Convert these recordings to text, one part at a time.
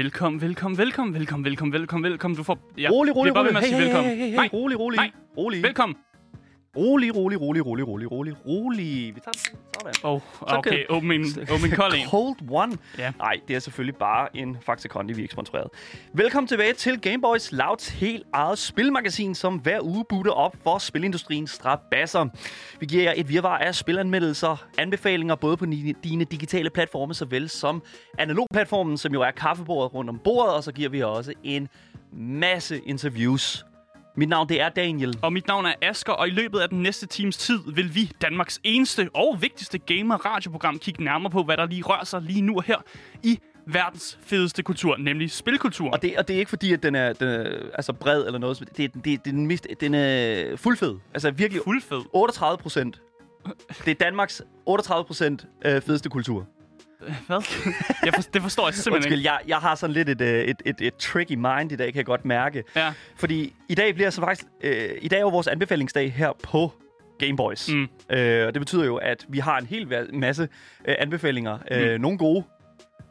Velkommen, velkommen, velkommen, velkommen, velkommen, velkommen, velkommen. Du får... Ja, Rolig, rolig, rolig. Hey, hey, hey, hey, hey, Nej, rolig, rolig. Nej. Rolig. velkommen. Rolig, rolig, rolig, rolig, rolig, rolig, rolig. Vi tager den. Sådan. Oh, okay, åbn min, åbn min kold en. Cold One. Ja. Nej, det er selvfølgelig bare en Faxe Kondi, vi ikke sponsoreret. Velkommen tilbage til Gameboys Louds helt eget spilmagasin, som hver uge butter op for spilindustriens strabasser. Vi giver jer et virvar af spilanmeldelser, anbefalinger både på dine digitale platforme, såvel som analogplatformen, som jo er kaffebordet rundt om bordet, og så giver vi også en masse interviews. Mit navn det er Daniel. Og mit navn er Asker, og i løbet af den næste times tid vil vi, Danmarks eneste og vigtigste gamer-radioprogram, kigge nærmere på, hvad der lige rører sig lige nu her i verdens fedeste kultur, nemlig spilkultur. Og det, og det er ikke fordi, at den er, den er altså bred eller noget. Det, er- det, det, er den, mest, den er fuldfed. Altså virkelig fuldfed. 38 procent. Det er Danmarks 38 procent øh, fedeste kultur. Hvad? Jeg for, det forstår jeg simpelthen Undskyld, ikke. jeg, jeg har sådan lidt et, øh, et, et, et tricky mind i dag, kan jeg godt mærke. Ja. Fordi i dag bliver så faktisk... Øh, I dag er jo vores anbefalingsdag her på Gameboys. Mm. Øh, og det betyder jo, at vi har en hel masse øh, anbefalinger. Øh, Mm. nogle gode.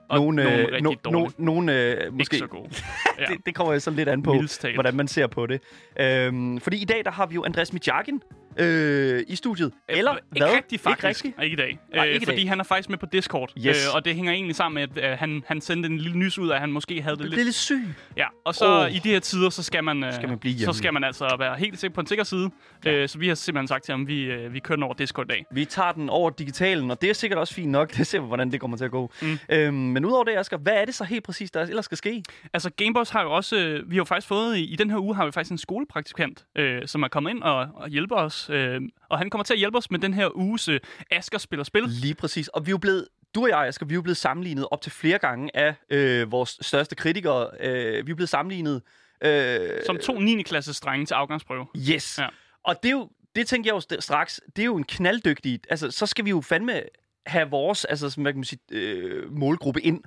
Og nogle, nogle øh, no, no, nogle øh, måske Ikke så god. Ja. det, det kommer jo sådan lidt an på, hvordan man ser på det. Øhm, fordi i dag, der har vi jo Andreas Mijakin øh, i studiet. Eller ikke hvad? rigtig faktisk. Ikke rigtig? Ikke i dag. Nej, øh, ikke i fordi dag. han er faktisk med på Discord. Yes. Øh, og det hænger egentlig sammen med, at øh, han, han sendte en lille nys ud af, at han måske havde det Det lidt... lidt syg. Ja, og så oh. i de her tider, så skal man, øh, Skal man blive så skal man altså være helt sikker på en sikker side. Ja. Øh, så vi har simpelthen sagt til ham, vi, øh, vi kører den over Discord i dag. Vi tager den over digitalen, og det er sikkert også fint nok. Det ser vi, hvordan det kommer til at gå. Mm. Øhm, men udover det, Asger, hvad er det så helt præcis, der ellers skal ske? Altså Gameboys har jo også, øh, vi har jo faktisk fået, i, i den her uge har vi faktisk en skolepraktikant, øh, som er kommet ind og, og hjælper os. Øh, og han kommer til at hjælpe os med den her uges øh, Asker spiller spil. Lige præcis. Og vi er jo blevet, du og jeg, Asger, vi er jo blevet sammenlignet op til flere gange af øh, vores største kritikere. Øh, vi er blevet sammenlignet... Øh, Som to 9. klasses drenge til afgangsprøve. Yes. Ja. Og det er jo, det tænker jeg jo st- straks, det er jo en knalddygtig, altså så skal vi jo fandme have vores, altså som, hvad kan man sige, øh, målgruppe ind.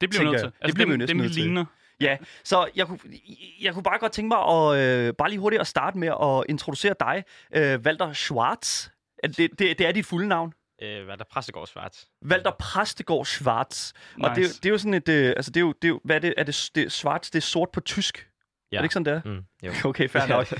Det bliver vi nødt til. Det Altså, bliver vi dem, næsten dem, vi nødt til. ligner. Ja, så jeg kunne, jeg kunne bare godt tænke mig at øh, bare lige hurtigt at starte med at introducere dig, øh, Walter Schwartz. Det, det, det er dit fulde navn. Øh, er der? Præstegård Svart. Walter Præstegård Schwartz. Og det, er jo- Nice. det er jo sådan et, øh, altså det er jo, det er jo hvad er det, er det, det Schwarz, det er sort på tysk. Ja. Er det ikke sådan, det er? Mm, jo. Okay, fair nok.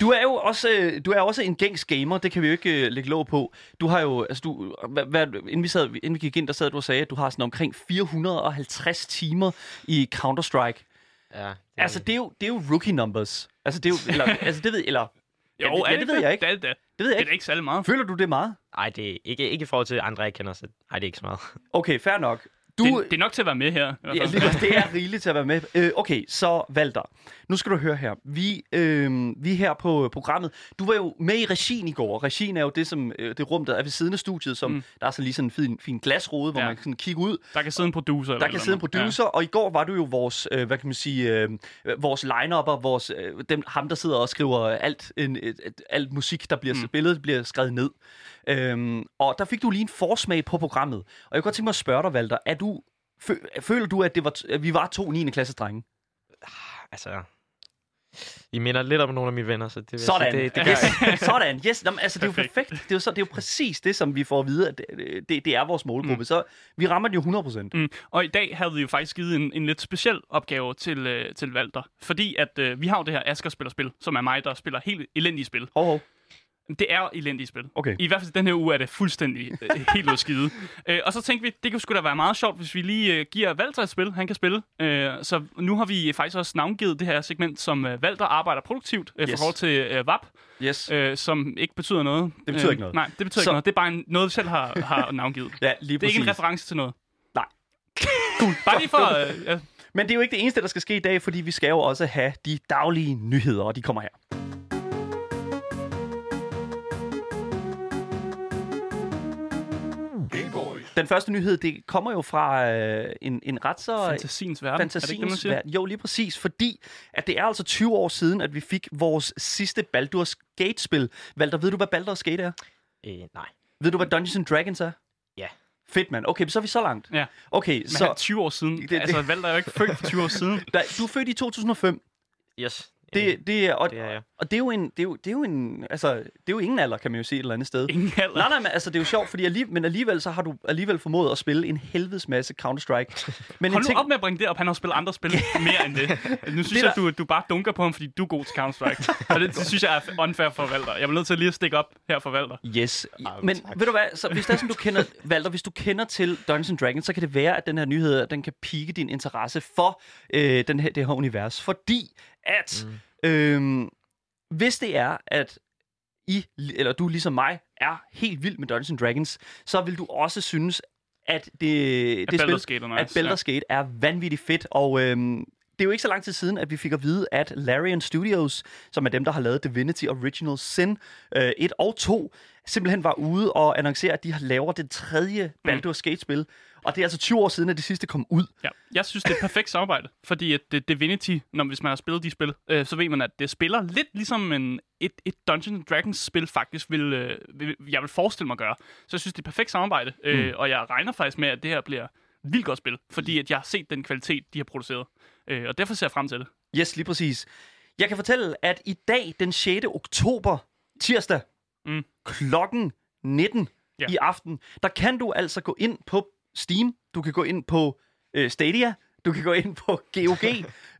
Du er jo også, øh, du er også en gængs gamer, det kan vi jo ikke øh, lægge låg på. Du har jo, altså du, hvad, hvad, inden, vi sad, inden vi gik ind, der sad du og sagde, at du har sådan omkring 450 timer i Counter-Strike. Ja, det Altså, det er jo, det er jo rookie numbers. Altså, det er jo, eller, altså, det ved, eller, Jo, ja, det, ja, det ved jeg ikke. Det det. Det ved jeg Det er ikke. ikke særlig meget. Føler du det meget? Ej, det er ikke, ikke i forhold til andre, jeg kender, så ej, det er ikke så meget. Okay, fair nok. Du, Det, det er nok til at være med her. i Ja, lige, det er rigeligt til at være med. Øh, okay, så Valter, nu skal du høre her. Vi, øh, vi er her på programmet. Du var jo med i regien i går. Regien er jo det, som, øh, det rum, der er ved siden af studiet, som mm. der er så lige sådan en fin, fin glasrude, hvor Ja. man kan sådan kigge ud. Der kan sidde en producer. Der kan sidde en producer, ja. og i går var du jo vores, øh, hvad kan man sige, øh, vores line-upper, vores, øh, dem, ham, der sidder og skriver alt, en, et, et, alt musik, der bliver Mm. spillet, bliver skrevet ned. Øhm, og der fik du lige en forsmag på programmet. Og jeg kunne godt tænke mig at spørge dig, Valter, er du, føler du, at, det var, at vi var to 9. klasse drenge? Altså, I minder lidt om nogle af mine venner, så det, Sådan. sige, det, det jeg. yes. Sådan. Yes. Jamen, altså, det er jo Perfekt. Det er jo, så, det er jo præcis det, som vi får at vide, at det, det, det er vores målgruppe. Mm. Så vi rammer den jo 100 procent. Mm. Og i dag havde vi jo faktisk givet en, en lidt speciel opgave til, øh, til Valter. Fordi at øh, vi har jo det her Asker spiller spil, som er mig, der spiller helt elendige spil. Hov, hov. Det er elendige spil. Okay. I hvert fald den her uge er det fuldstændig øh, helt ud af skide. Øh, og så tænkte vi, det kunne sgu da være meget sjovt, hvis vi lige øh, giver Valter et spil, han kan spille. Øh, så nu har vi faktisk også navngivet det her segment, som øh, Valter arbejder produktivt øh, Yes. for forhold til øh, VAP, Yes. øh, som ikke betyder noget. Det betyder øh, ikke noget. Nej, det betyder Så- ikke noget. Det er bare en, noget, vi selv har, har navngivet. Ja, lige Det er præcis. ikke en reference til noget. Nej. Bare lige for... Øh, ja. Men det er jo ikke det eneste, der skal ske i dag, fordi vi skal jo også have de daglige nyheder, og de kommer her. Den første nyhed, det kommer jo fra øh, en, en ret så... Fantasiens verden. er det ikke det, man Fantasiens siger? verden. Jo, lige præcis. Fordi at det er altså 20 år siden, at vi fik vores sidste Baldur's Gate-spil. Walter, ved du, hvad Baldur's Gate er? Øh, nej. Ved du, hvad Dungeons and Dragons er? Ja. Fedt, mand. Okay, så er vi så langt. Ja. Okay, Men så... han er 20 år siden. Det- Det, altså, Valter er jo ikke født for 20 år siden. Der, du er født i 2005. Yes. Det, det er, og, det er jeg. Og det er jo en, det er jo, det er jo en, altså, det er jo ingen alder, kan man jo se et eller andet sted. Ingen alder. Nej, nej, men altså, det er jo sjovt, fordi alligevel, men alligevel så har du alligevel formået at spille en helvedes masse Counter-Strike. Men Hold nu op med at bringe det op. Han har spillet andre spil mere end det. Nu synes Det jeg, der- at du, du bare dunker på ham, fordi du er god til Counter-Strike. Og det, det synes jeg er unfair for Valter. Jeg bliver nødt til lige at stikke op her for Valter. Yes. Ah, Men tak. ved du hvad, så hvis det er sådan, du kender, Valter, hvis du kender til Dungeons Dragons, så kan det være, at den her nyhed, den kan pike din interesse for øh, den her, det her univers. Fordi at, mm. øh, hvis det er, at I, eller du ligesom mig, er helt vild med Dungeons Dragons, så vil du også synes, at det, det Baldur's spil, nice, at Baldur's Gate er vanvittigt fedt, og øhm, det er jo ikke så lang tid siden, at vi fik at vide, at Larian Studios, som er dem, der har lavet Divinity Original Sin øh, 1 og 2, simpelthen var ude og annoncere, at de har laver det tredje Baldur's Gate-spil. Og det er altså 20 år siden, at det sidste kom ud. Ja, jeg synes, det er et perfekt samarbejde, fordi at det, Divinity, når, hvis man har spillet de spil, øh, så ved man, at det spiller lidt ligesom en, et, et Dungeons Dragons spil faktisk vil, øh, vil, jeg vil forestille mig gøre. Så jeg synes, det er et perfekt samarbejde, øh, Mm. og jeg regner faktisk med, at det her bliver et vildt godt spil, fordi at jeg har set den kvalitet, de har produceret. Øh, og derfor ser jeg frem til det. Yes, lige præcis. Jeg kan fortælle, at i dag, den 6. oktober, tirsdag, Mm. klokken 19 Ja. i aften, der kan du altså gå ind på Steam, du kan gå ind på øh, Stadia, du kan gå ind på GOG,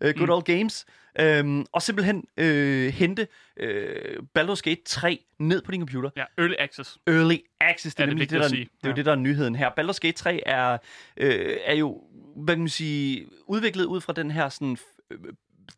øh, Good Mm. Old Games, øhm, og simpelthen øh, hente øh, Baldur's Gate 3 ned på din computer. Ja, Early Access. Early Access, det er, Ja, det det, der, det, er jo Ja. det, der er nyheden her. Baldur's Gate 3 er, øh, er jo, hvad kan man sige, udviklet ud fra den her sådan, øh,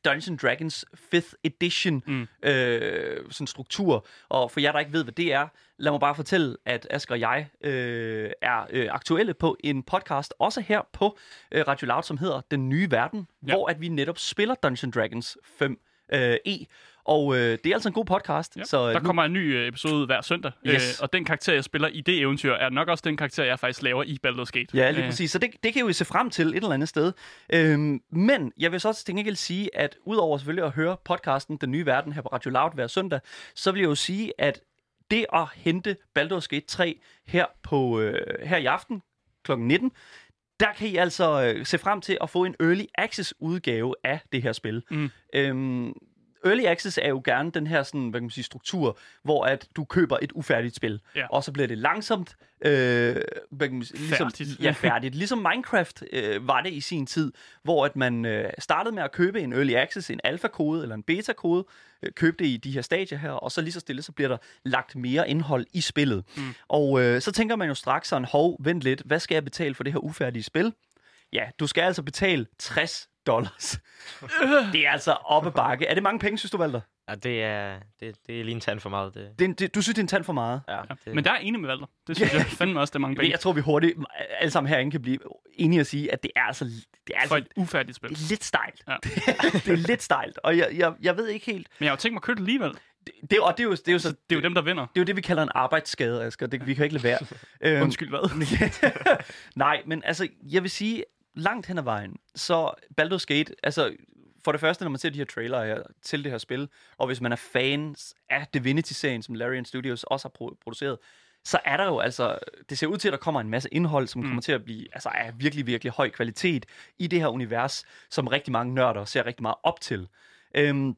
Dungeons Dragons 5th edition Mm. øh, sådan struktur. Og for jer, der ikke ved, hvad det er, lad mig bare fortælle, at Asger og jeg øh, er øh, aktuelle på en podcast, også her på øh, Radio Loud, som hedder Den Nye Verden, Ja. hvor at vi netop spiller Dungeons Dragons 5 øh, E. Og øh, det er altså en god podcast. Ja. Så Der nu- kommer en ny øh, episode ud hver søndag, Yes. øh, og den karakter, jeg spiller i det eventyr, er nok også den karakter, jeg faktisk laver i Baldur's Gate. Ja, lige Øh, præcis. Så det, det kan jo se frem til et eller andet sted. Øhm, men jeg vil så også til gengæld sige, at udover selvfølgelig at høre podcasten Den Nye Verden her på Radio Loud hver søndag, så vil jeg jo sige, at det at hente Baldur's Gate 3 her, på, øh, her i aften kl. 19, der kan I altså øh, se frem til at få en Early Access udgave af det her spil. Mm. Øhm, Early Access er jo gerne den her sådan, hvad kan man sige, struktur, hvor at du køber et ufærdigt spil, Ja. og så bliver det langsomt øh, hvad kan man sige, ligesom, Færdigt. Ja, færdigt. Ligesom Minecraft øh, var det i sin tid, hvor at man øh, startede med at købe en Early Access, en alfa-kode eller en beta-kode, øh, købe det i de her stadier her, og så lige så stille, så bliver der lagt mere indhold i spillet. Mm. Og øh, så tænker man jo straks sådan, hov, vent lidt, hvad skal jeg betale for det her ufærdige spil? Ja, du skal altså betale 60 dollars. det er altså oppe bakke. Er det mange penge, synes du, Valter? Ja, det er, det, det er lige en tand for meget. Det, Det, er det, du synes, det er en tand for meget? ja, Ja. det, Men der er enig med Valter. Det synes jeg fandme også, det er mange penge. Jeg tror, vi hurtigt alle sammen herinde kan blive enige at sige, at det er altså, det er altså For et ufærdigt spil. det er lidt stejlt. Ja. det er lidt stejlt, og jeg, jeg, jeg ved ikke helt... Men jeg har jo tænkt mig at købe det alligevel. Det, det, og det er jo, det er jo, så, Det er jo dem, der vinder. det er jo det, vi kalder en arbejdsskade, Asger. Det, vi kan ikke lade være. øhm, Undskyld, hvad? Nej, men altså, jeg vil sige, langt hen ad vejen, så Baldur's Gate, altså, for det første, når man ser de her trailere her, til det her spil, og hvis man er fans af Divinity-serien, som Larian Studios også har pro- produceret, så er der jo altså, det ser ud til, at der kommer en masse indhold, som mm. kommer til at blive, altså af virkelig, virkelig høj kvalitet i det her univers, som rigtig mange nørder ser rigtig meget op til. Øhm,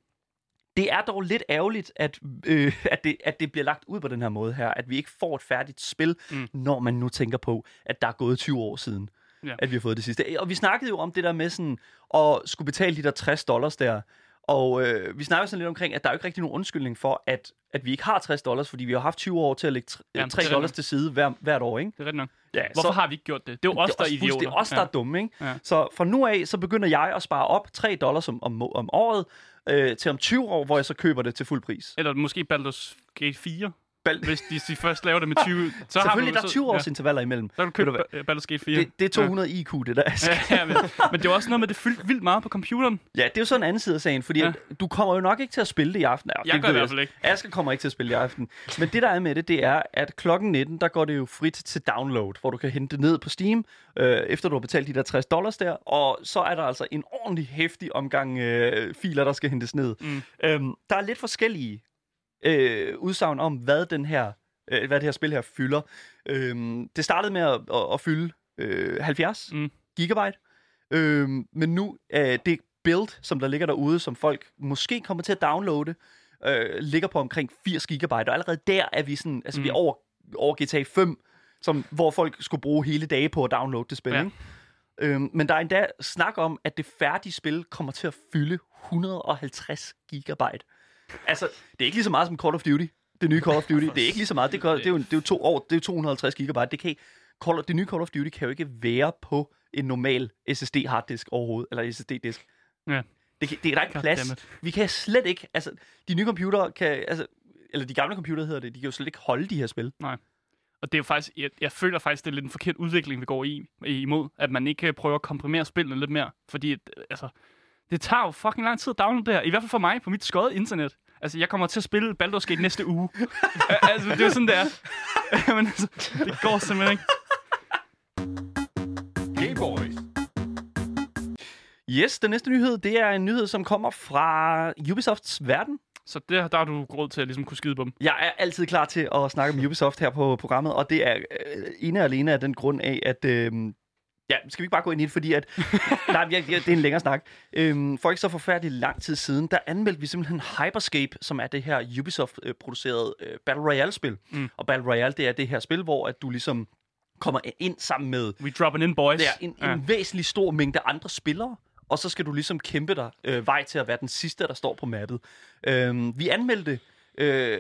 det er dog lidt ærgerligt, at, øh, at, det, at det bliver lagt ud på den her måde her, at vi ikke får et færdigt spil, Mm. mm. når man nu tænker på, at der er gået 20 år siden, Ja. ja. at vi har fået det sidste. Og vi snakkede jo om det der med sådan, at skulle betale de der 60 dollars der, og øh, vi snakkede sådan lidt omkring, at der er jo ikke rigtig nogen undskyldning for, at, at vi ikke har 60 dollars, fordi vi har haft 20 år til at lægge tre- Jamen, 3 det er dollars til side hver, hvert år, ikke? Det er rigtigt nok. Ja, Hvorfor har vi ikke gjort det? Det er jo os, der er det idioter. Det er os, der er dumme, ikke? Ja. Så fra nu af, så begynder jeg at spare op 3 dollars om, om, om året, øh, til om 20 år, hvor jeg så køber det til fuld pris. Eller måske Baldur's Gate 4, Bal- hvis de, de først laver det med 20. Så Selvfølgelig, har der er 20 års intervaller imellem. Så kan du købe du Ba- Baldur's Gate 4. Det, det er 200 IQ, det der. Ja, ja, men, men det er også noget med, det fyldte vildt meget på computeren. Ja, det er jo sådan en anden side af sagen, fordi Ja. ja. at du kommer jo nok ikke til at spille det i aften. Ja, Jeg det gør det i hvert fald ikke. Asger kommer ikke til at spille i aften. Men det, der er med det, det er, at klokken 19, der går det jo frit til download, hvor du kan hente det ned på Steam, øh, efter du har betalt de der 60 dollars der, og så er der altså en ordentlig hæftig omgang øh, filer, der skal hentes ned. Mm. Øhm, der er lidt forskellige øh, udsagn om, hvad, den her, øh, hvad det her spil her fylder. Øhm, det startede med at, at, at fylde øh, 70 Mm. gigabyte, øhm, men nu er det build, som der ligger derude, som folk måske kommer til at downloade, øh, ligger på omkring 80 gigabyte, og allerede der er vi sådan, altså mm. vi er over, over GTA 5, som, hvor folk skulle bruge hele dage på at downloade det spil. Ja. ikke? Øhm, men der er endda snak om, at det færdige spil kommer til at fylde 150 gigabyte. Altså, det er ikke lige så meget som Call of Duty. Det nye Call of Duty. Det er ikke lige så meget. Det, gør, det, er, jo, det er jo to år, det er jo 250 gigabyte. Det, kan, ikke- Call, det nye Call of Duty kan jo ikke være på en normal SSD harddisk overhovedet, eller SSD-disk. Ja. Det, kan, det er der ikke plads. Vi kan slet ikke, altså, de nye computere kan, altså, eller de gamle computere hedder det, de kan jo slet ikke holde de her spil. Og det er jo faktisk, jeg, jeg føler faktisk, det er lidt en forkert udvikling, vi går i, imod. At man ikke prøver at komprimere spillene lidt mere. Fordi, altså, det tager jo fucking lang tid at downloade det her. I hvert fald for mig, på mit skøde internet. Altså, jeg kommer til at spille Baldur's Gate næste uge. Altså, det er sådan, det er. Men altså, det går simpelthen ikke. Game Boys. Yes, den næste nyhed, det er en nyhed, som kommer fra Ubisofts verden. Så der, der har du råd til at ligesom kunne skide på dem. Jeg er altid klar til at snakke om Ubisoft her på programmet, og det er øh, ene og alene af den grund af, at... Øh, ja, skal vi ikke bare gå ind i det, fordi at... nej, jeg, jeg, det er en længere snak. Øhm, for ikke så forfærdeligt lang tid siden, der anmeldte vi simpelthen Hyperscape, som er det her Ubisoft-produceret øh, Battle Royale-spil. Mm. Og Battle Royale, det er det her spil, hvor at du ligesom kommer ind sammen med We dropping in, boys. det er en, Ja. en væsentlig stor mængde andre spillere, og så skal du ligesom kæmpe dig øh, vej til at være den sidste, der står på mappet. Øhm, vi anmeldte, øh,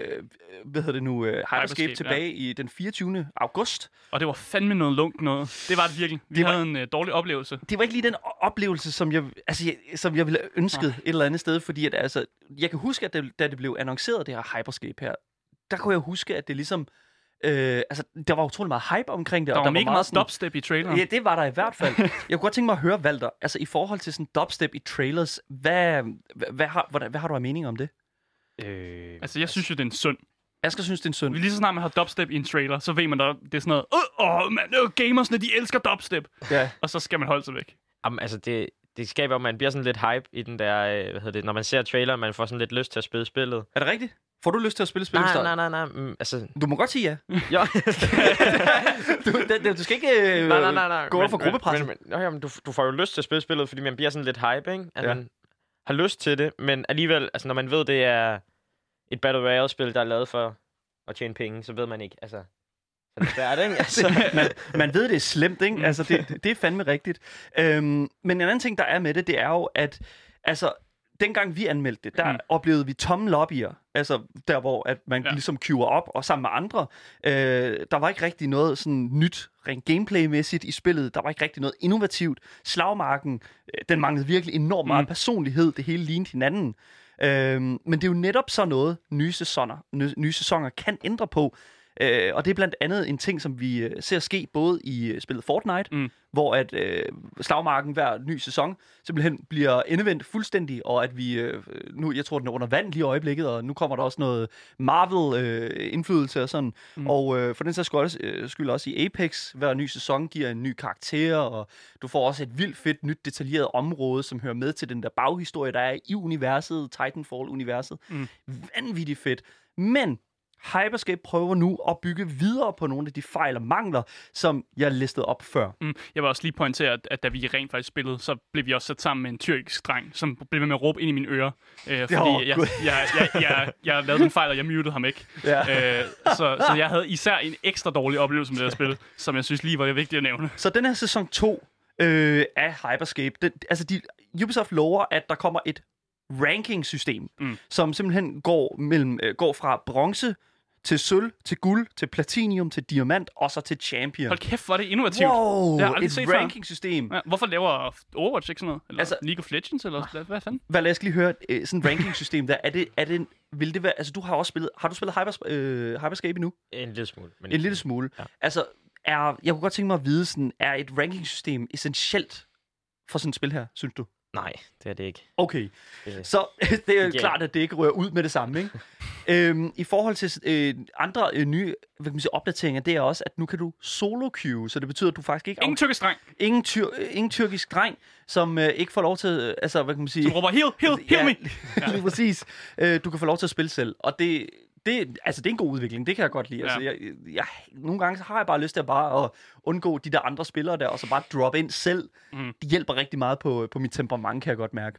hvad hedder det nu, øh, Hyperscape, Hyperscape, tilbage i den 24. august. Og det var fandme noget lunk noget. Det var det virkelig. Vi Det var- havde en uh, dårlig oplevelse. Det var ikke lige den oplevelse, som jeg, altså, jeg, som jeg ville have ønsket et eller andet sted, fordi at, altså, jeg kan huske, at det, da det blev annonceret, det her Hyperscape her, der kunne jeg huske, at det ligesom, øh, altså, der var utrolig meget hype omkring det. Der og var mega meget sådan- dubstep i traileren. Ja, det var der i hvert fald. Jeg kunne godt tænke mig at høre, Valter, altså i forhold til sådan dubstep i trailers, hvad, hvad, hvad, har, hvad, hvad har du af mening om det? Øh, Altså, jeg synes jo, det er en synd. Asger synes, det er en synd. Lige så snart man har dubstep i en trailer, så ved man, der det er sådan noget, åh, oh, man, øh, gamersne, de elsker dubstep. Ja. Og så skal man holde sig væk. Jamen, altså, det, det skaber, at man bliver sådan lidt hype i den der, øh, hvad hedder det, når man ser trailer, man får sådan lidt lyst til at spille spillet. Er det rigtigt? Får du lyst til at spille spil? Nej, nej, nej, nej, mm, altså, Du må godt sige ja. jo. Du, det, det, du skal ikke øh, nej, nej, nej, nej. gå over for gruppepressen. Men, men, men, jamen, du, du får jo lyst til at spille spillet, fordi man bliver sådan lidt hype, ikke? At Ja. ja. man har lyst til det, men alligevel, altså, når man ved, det er et Battle Royale-spil, der er lavet for at tjene penge, så ved man ikke, altså, så er det svært, ikke? Altså, man, man ved, det er slemt, ikke? Altså, det, det er fandme rigtigt. Øhm, men en anden ting, der er med det, det er jo, at altså, dengang vi anmeldte det, der Mm. oplevede vi tomme lobbyer. Altså, der hvor at man Ja. ligesom queuer op, og sammen med andre. Øh, der var ikke rigtig noget sådan nyt, rent gameplay-mæssigt i spillet. Der var ikke rigtig noget innovativt. Slagmarken, øh, den manglede virkelig enormt meget Mm. personlighed. Det hele lignede hinanden. Øhm, men det er jo netop så noget, nye sæsoner, nye, nye sæsoner kan ændre på. Øh, og det er blandt andet en ting, som vi øh, ser ske både i øh, spillet Fortnite, Mm. Hvor at øh, slagmarken hver ny sæson simpelthen bliver endevendt fuldstændig, og at vi, øh, nu, jeg tror, den er under vand lige i øjeblikket, og nu kommer der også noget Marvel-indflydelse og sådan. Mm. Og øh, for den sags skyld også, øh, skyld også i Apex, hver ny sæson giver en ny karakter, og du får også et vildt fedt, nyt, detaljeret område, som hører med til den der baghistorie, der er i universet, Titanfall-universet. Mm. Vanvittigt fedt. Men Hyperscape prøver nu at bygge videre på nogle af de fejl og mangler, som jeg listede op før. Mm. Jeg vil også lige pointere, at, at da vi rent faktisk spillede, så blev vi også sat sammen med en tyrkisk dreng, som blev ved med at råbe ind i mine ører. Øh, fordi Åh, jeg, Gud. jeg, jeg, jeg, jeg lavede en fejl, og jeg mutede ham ikke. Ja. Øh, så, så jeg havde især en ekstra dårlig oplevelse med det her spil, som jeg synes lige var vigtigt at nævne. Så den her sæson 2 øh, af Hyperscape, den, altså de, Ubisoft lover, at der kommer et ranking-system, Mm. som simpelthen går, mellem, øh, går fra bronze til sølv, til guld, til platinium, til diamant, og så til champion. Hold kæft, hvor er det innovativt. Wow, Det har jeg aldrig et set ranking-system. Ja, hvorfor laver Overwatch ikke sådan noget? Eller altså, League of Legends? Eller hvad, hvad fanden? Hvad, lad os lige høre, øh, sådan et ranking-system der, er det, er det, vil det være, altså du har også spillet, har du spillet Hypers, øh, Hyperscape endnu? en lille smule. Men En lille smule. Ja. Altså, er, jeg kunne godt tænke mig at vide, sådan, er et ranking-system essentielt for sådan et spil her, synes du? Nej, det er det ikke. Okay, Det, så det er Ja. klart, at det ikke rører ud med det samme, ikke? øhm, I forhold til øh, andre øh, nye hvad kan man sige, opdateringer, det er også, at nu kan du solo queue, så det betyder, at du faktisk ikke... Ingen tyrkisk dreng. ingen, tyr, øh, ingen tyrkisk dreng, som øh, ikke får lov til, øh, altså, hvad kan man sige... Du råber, heal, heal, heal me. Ja, lige præcis. Øh, du kan få lov til at spille selv, og det, det, altså, det er en god udvikling, det kan jeg godt lide. Ja. Altså, jeg, jeg, nogle gange så har jeg bare lyst til at bare at undgå de der andre spillere der, og så bare drop ind selv. Mm. Det hjælper rigtig meget på, på mit temperament, kan jeg godt mærke.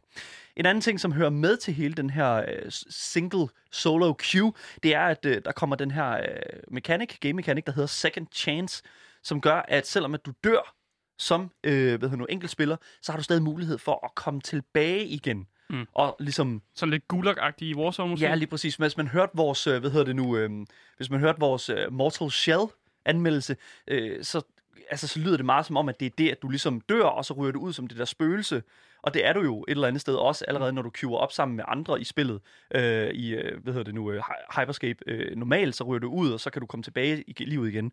En anden ting, som hører med til hele den her øh, single solo queue, det er, at øh, der kommer den her øh, mechanic, game mechanic, der hedder Second Chance, som gør, at selvom at du dør som øh, hvad hedder nu, enkeltspiller, så har du stadig mulighed for at komme tilbage igen. Mm. Og ligesom Sådan lidt gulag-agtig i Warzone måske. Ja, lige præcis. Hvis man hørte vores, øh, hvad hedder det nu, øh, hvis man hørte vores øh, Mortal Shell anmeldelse, øh, så, altså, så lyder det meget som om, at det er det, at du ligesom dør, og så ryger du ud som det der spøgelse. Og det er du jo et eller andet sted også, allerede når du queuer op sammen med andre i spillet. Øh, I, øh, hvad hedder det nu, øh, Hy- Hyperscape. Øh, normalt så ryger du ud, og så kan du komme tilbage i livet igen.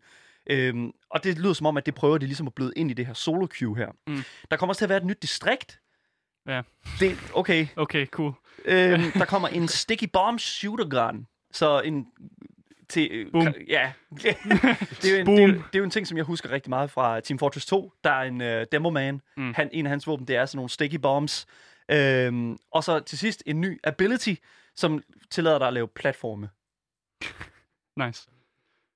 Øhm, og det lyder som om, at det prøver de ligesom at bløde ind i det her solo queue her. Mm. Der kommer også til at være et nyt distrikt. Ja. Det, okay, Okay, cool. Øhm, der kommer en sticky bomb shooter gun. Så en... Til, øh, Boom. ka- ja. det, er jo en, det, er Boom. det er jo en ting, som jeg husker rigtig meget fra Team Fortress 2. Der er en uh, demo man. Mm. Han, en af hans våben, det er sådan nogle sticky bombs. Øhm, og så til sidst en ny ability, som tillader dig at lave platforme. Nice.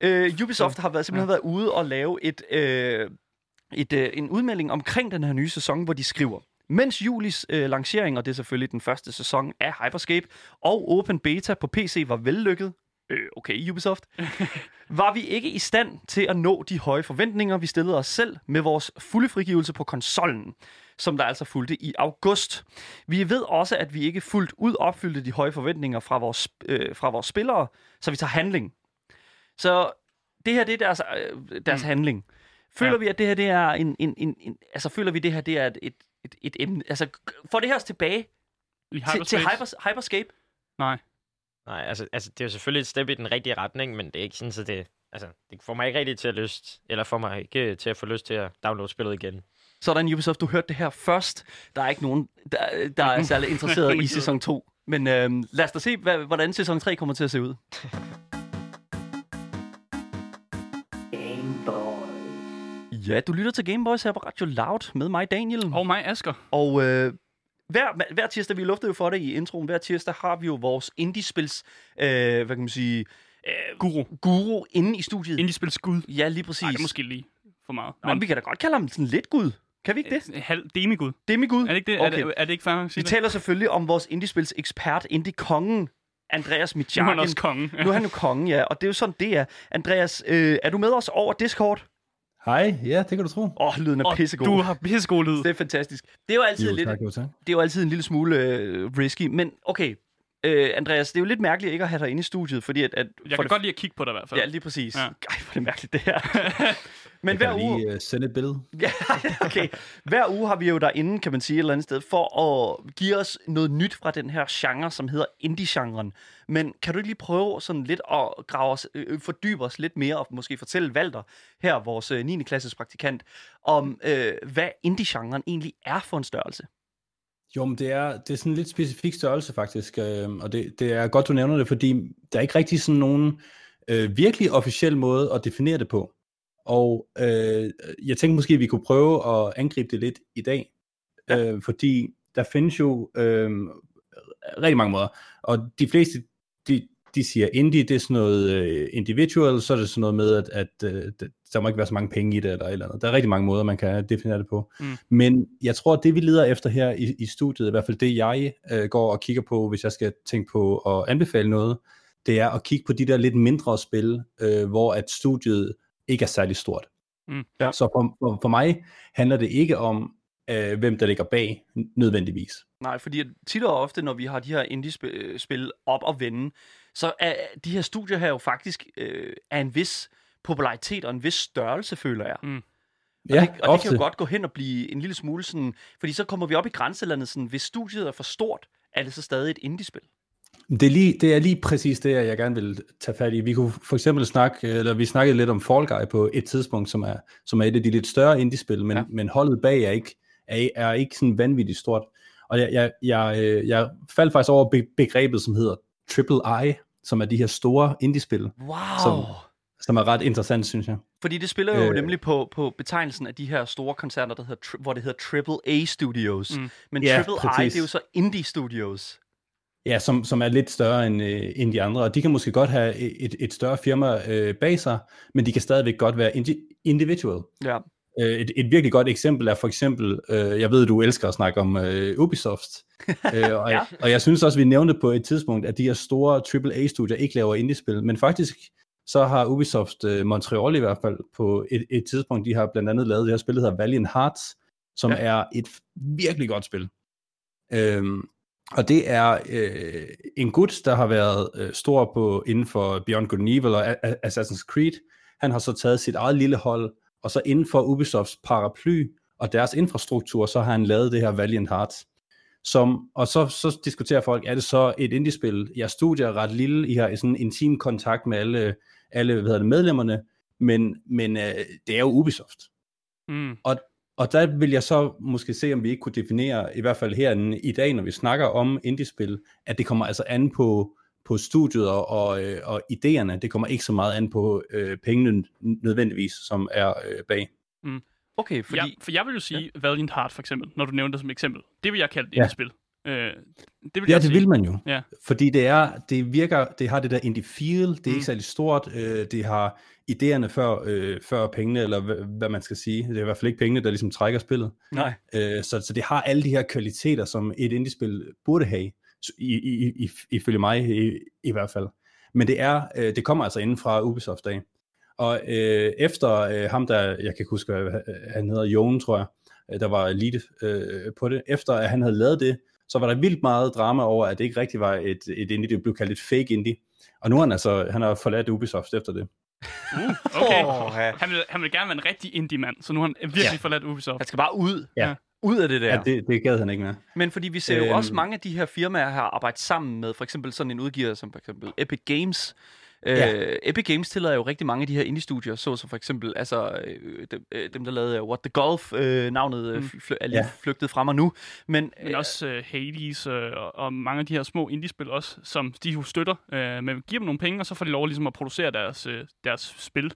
Øh, Ubisoft har været, simpelthen Ja. været ude og lave et, øh, et, øh, en udmelding omkring den her nye sæson, hvor de skriver, mens julis øh, lancering, og det er selvfølgelig den første sæson af Hyperscape, og Open Beta på PC var vellykket, øh, okay Ubisoft, var vi ikke i stand til at nå de høje forventninger, vi stillede os selv med vores fulde frigivelse på konsollen, som der altså fulgte i august. Vi ved også, at vi ikke fuldt ud opfyldte de høje forventninger fra vores, øh, fra vores spillere, så vi tager handling. Så det her, det er deres, øh, deres Mm. handling. Føler Ja. vi, at det her, det er en, en, en, en altså føler vi, det her, det er et, et, et, et emne, altså får det her os tilbage I til, til hyper, Hyperscape? Nej. Nej, altså, altså, det er jo selvfølgelig et step i den rigtige retning, men det er ikke sådan, så det... Altså, det får mig ikke rigtig til at lyst, eller får mig ikke til at få lyst til at downloade spillet igen. Sådan, Ubisoft, du hørte det her først. Der er ikke nogen, der, der er særlig interesseret i sæson 2. Men øh, lad os da se, hvad, hvordan sæson 3 kommer til at se ud. Ja, du lytter til Gameboys her på Radio Loud med mig, Daniel. Og mig, Asker. Og øh, hver, hver tirsdag, vi luftede jo for det i introen, hver tirsdag har vi jo vores indie-spils, øh, hvad kan man sige, øh, Guru. guru inde i studiet. Indie-spil skud. ja, lige præcis. Nej, det er måske lige for meget. Nå, men vi kan da godt kalde ham sådan lidt gud. Kan vi ikke det? Øh, Halv demigud. Demigud. Er det ikke det? Okay. Er, det, er det ikke fair at sige Vi det? taler selvfølgelig om vores indie-spils ekspert, indie-kongen, Andreas Nu er Mitjagen. han også kongen. Nu er han jo kongen, ja. Og det er jo sådan, det er. Andreas, øh, er du med os over Discord? Hej, ja, det kan du tro. Åh, oh, lyden er Og pissegod. du har pissegod lyd. Det er fantastisk. Det er jo altid, Jo, lidt, tak, jo, tak. det er jo altid en lille smule øh, risky, men okay. Øh, Andreas, det er jo lidt mærkeligt ikke at have dig inde i studiet, fordi at... at Jeg for kan godt lide at kigge på dig i hvert fald. Ja, lige præcis. Ja. Ej, hvor er det mærkeligt, det her. men hver uge... lige uh, sende et billede. Ja, okay. Hver uge har vi jo derinde, kan man sige, et eller andet sted, for at give os noget nyt fra den her genre, som hedder indie-genren. Men kan du ikke lige prøve sådan lidt at grave os, øh, fordybe os lidt mere, og måske fortælle Valter, her vores øh, 9. klasses praktikant, om øh, hvad indie-genren egentlig er for en størrelse? Jo, men det er, det er sådan en lidt specifik størrelse faktisk, øh, og det, det er godt, du nævner det, fordi der er ikke rigtig sådan nogen øh, virkelig officiel måde at definere det på. Og øh, jeg tænkte måske, at vi kunne prøve at angribe det lidt i dag, Ja. øh, fordi der findes jo øh, rigtig mange måder, og de fleste, de, de siger indie, det er sådan noget øh, individual, så er det sådan noget med, at, at øh, der må ikke være så mange penge i det, eller et eller andet. Der er rigtig mange måder, man kan definere det på. Mm. Men jeg tror, at det vi leder efter her i, i studiet, i hvert fald det jeg øh, går og kigger på, hvis jeg skal tænke på at anbefale noget, det er at kigge på de der lidt mindre spil, øh, hvor at studiet ikke er særlig stort. Mm. Ja. Så for, for, for mig handler det ikke om, øh, hvem der ligger bag nødvendigvis. Nej, fordi at tit og ofte, når vi har de her indie-spil op og vende, så er de her studier her jo faktisk øh, af en vis popularitet og en vis størrelse, føler jeg. Mm. Og, Ja, det, og det ofte. kan jo godt gå hen og blive en lille smule sådan, fordi så kommer vi op i grænselandet sådan, hvis studiet er for stort, er det så stadig et indie-spil. Det er, lige, det er lige præcis det, jeg gerne vil tage fat i. Vi kunne for eksempel snakke, eller vi snakkede lidt om Fall Guy på et tidspunkt, som er, som er et af de lidt større indie-spil, men, Ja. men holdet bag er ikke, er, er ikke sådan vanvittigt stort. Og jeg, jeg, jeg, øh, jeg faldt faktisk over be- begrebet, som hedder Triple I, som er de her store indie-spil, Wow! Som- som er ret interessant, synes jeg. Fordi det spiller jo øh, nemlig på, på betegnelsen af de her store koncerter, der hedder, hvor det hedder Triple A Studios. Mm. Men Ja, Triple I, det er jo så Indie Studios. Ja, som, som er lidt større end, øh, end de andre, og de kan måske godt have et, et større firma øh, bag sig, men de kan stadigvæk godt være indi- individual. Ja. Øh, et, et virkelig godt eksempel er for eksempel, øh, jeg ved, du elsker at snakke om øh, Ubisoft, øh, og, ja. og jeg synes også, vi nævnte på et tidspunkt, at de her store AAA-studier ikke laver indie-spil, men faktisk så har Ubisoft øh, Montreal i hvert fald på et, et tidspunkt, de har blandt andet lavet det her spil, der hedder Valiant Hearts, som ja. er et virkelig godt spil. Øhm, og det er øh, en gut, der har været øh, stor på inden for Beyond Good and Evil og Assassin's Creed. Han har så taget sit eget lille hold, og så inden for Ubisofts paraply og deres infrastruktur, så har han lavet det her Valiant Hearts. Som, og så, så diskuterer folk, er det så et indie-spil? Studiet er ret lille, I har sådan en intim kontakt med alle, alle hvad hedder det, medlemmerne, men, men øh, det er jo Ubisoft. Mm. Og, og der vil jeg så måske se, om vi ikke kunne definere, i hvert fald herinde i dag, når vi snakker om indie-spil, at det kommer altså an på, på studiet og, og, øh, og idéerne. Det kommer ikke så meget an på øh, pengene nødvendigvis, som er øh, bag. Mm. Okay, fordi... Ja, for jeg vil jo sige ja. Valiant Heart for eksempel, når du nævnte det som eksempel. Det vil jeg kalde et ja. spil. Øh, det vil ja, det sige. vil man jo. Ja. Fordi det er, det virker, det har det der indie feel, det er mm. ikke særlig stort, øh, det har idéerne før, øh, før pengene, eller hvad, hvad man skal sige. Det er i hvert fald ikke pengene, der ligesom trækker spillet. Nej. Øh, så, så det har alle de her kvaliteter, som et indie-spil burde have, i, i, i, ifølge mig i, i hvert fald. Men det er, øh, det kommer altså inden fra Ubisoft dag. Og øh, efter øh, ham, der, jeg kan ikke huske, han hedder Jon, tror jeg, øh, der var lead øh, på det, efter at han havde lavet det, så var der vildt meget drama over, at det ikke rigtig var et, et indie, det blev kaldt et fake indie. Og nu er han altså, han har forladt Ubisoft efter det. Uh, okay. Oh, han, vil, han vil gerne være en rigtig indie-mand, så nu har han virkelig ja. forladt Ubisoft. Han skal bare ud. Ja. Ud af det der. Ja, det, det gad han ikke mere. Men fordi vi ser jo øhm. også mange af de her firmaer her arbejde sammen med, for eksempel sådan en udgiver som for eksempel Epic Games, Ja. Uh, Epic Games tillader jo rigtig mange af de her indie-studier, så så for eksempel altså, øh, dem, øh, dem, der lavede What the Golf, uh, navnet mm. fl- er lige ja. flygtet fra mig nu. Men, Men også uh, Hades uh, og mange af de her små indie-spil også, som de jo støtter. Uh, men giver dem nogle penge, og så får de lov ligesom at producere deres, uh, deres spil.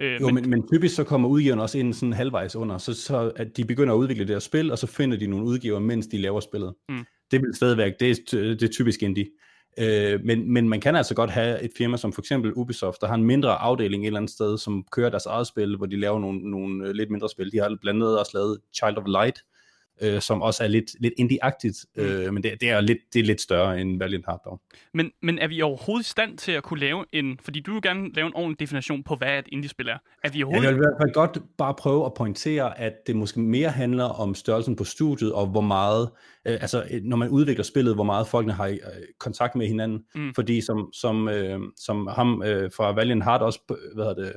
Øh, jo, men, men, men typisk så kommer udgiverne også ind sådan halvvejs under, så, så at de begynder at udvikle deres spil, og så finder de nogle udgiver, mens de laver spillet. Mm. Det vil stadigvæk, det er, det er typisk indie. Øh, men, men man kan altså godt have et firma som for eksempel Ubisoft, der har en mindre afdeling et eller andet sted, som kører deres eget spil, hvor de laver nogle, nogle øh, lidt mindre spil. De har blandt andet også lavet Child of Light, øh, som også er lidt, lidt indie-agtigt, mm. øh, men det, det, er lidt, det er lidt større end Valiant Heart dog. Men, men er vi overhovedet i stand til at kunne lave en, fordi du vil gerne lave en ordentlig definition på, hvad et indie-spil er. Er vi overhovedet... Jeg vil i hvert fald godt bare prøve at pointere, at det måske mere handler om størrelsen på studiet, og hvor meget, øh, altså når man udvikler spillet, hvor meget folkene har øh, kontakt med hinanden, mm. fordi som, som, øh, som ham øh, fra Valiant Heart også, hvad hedder det,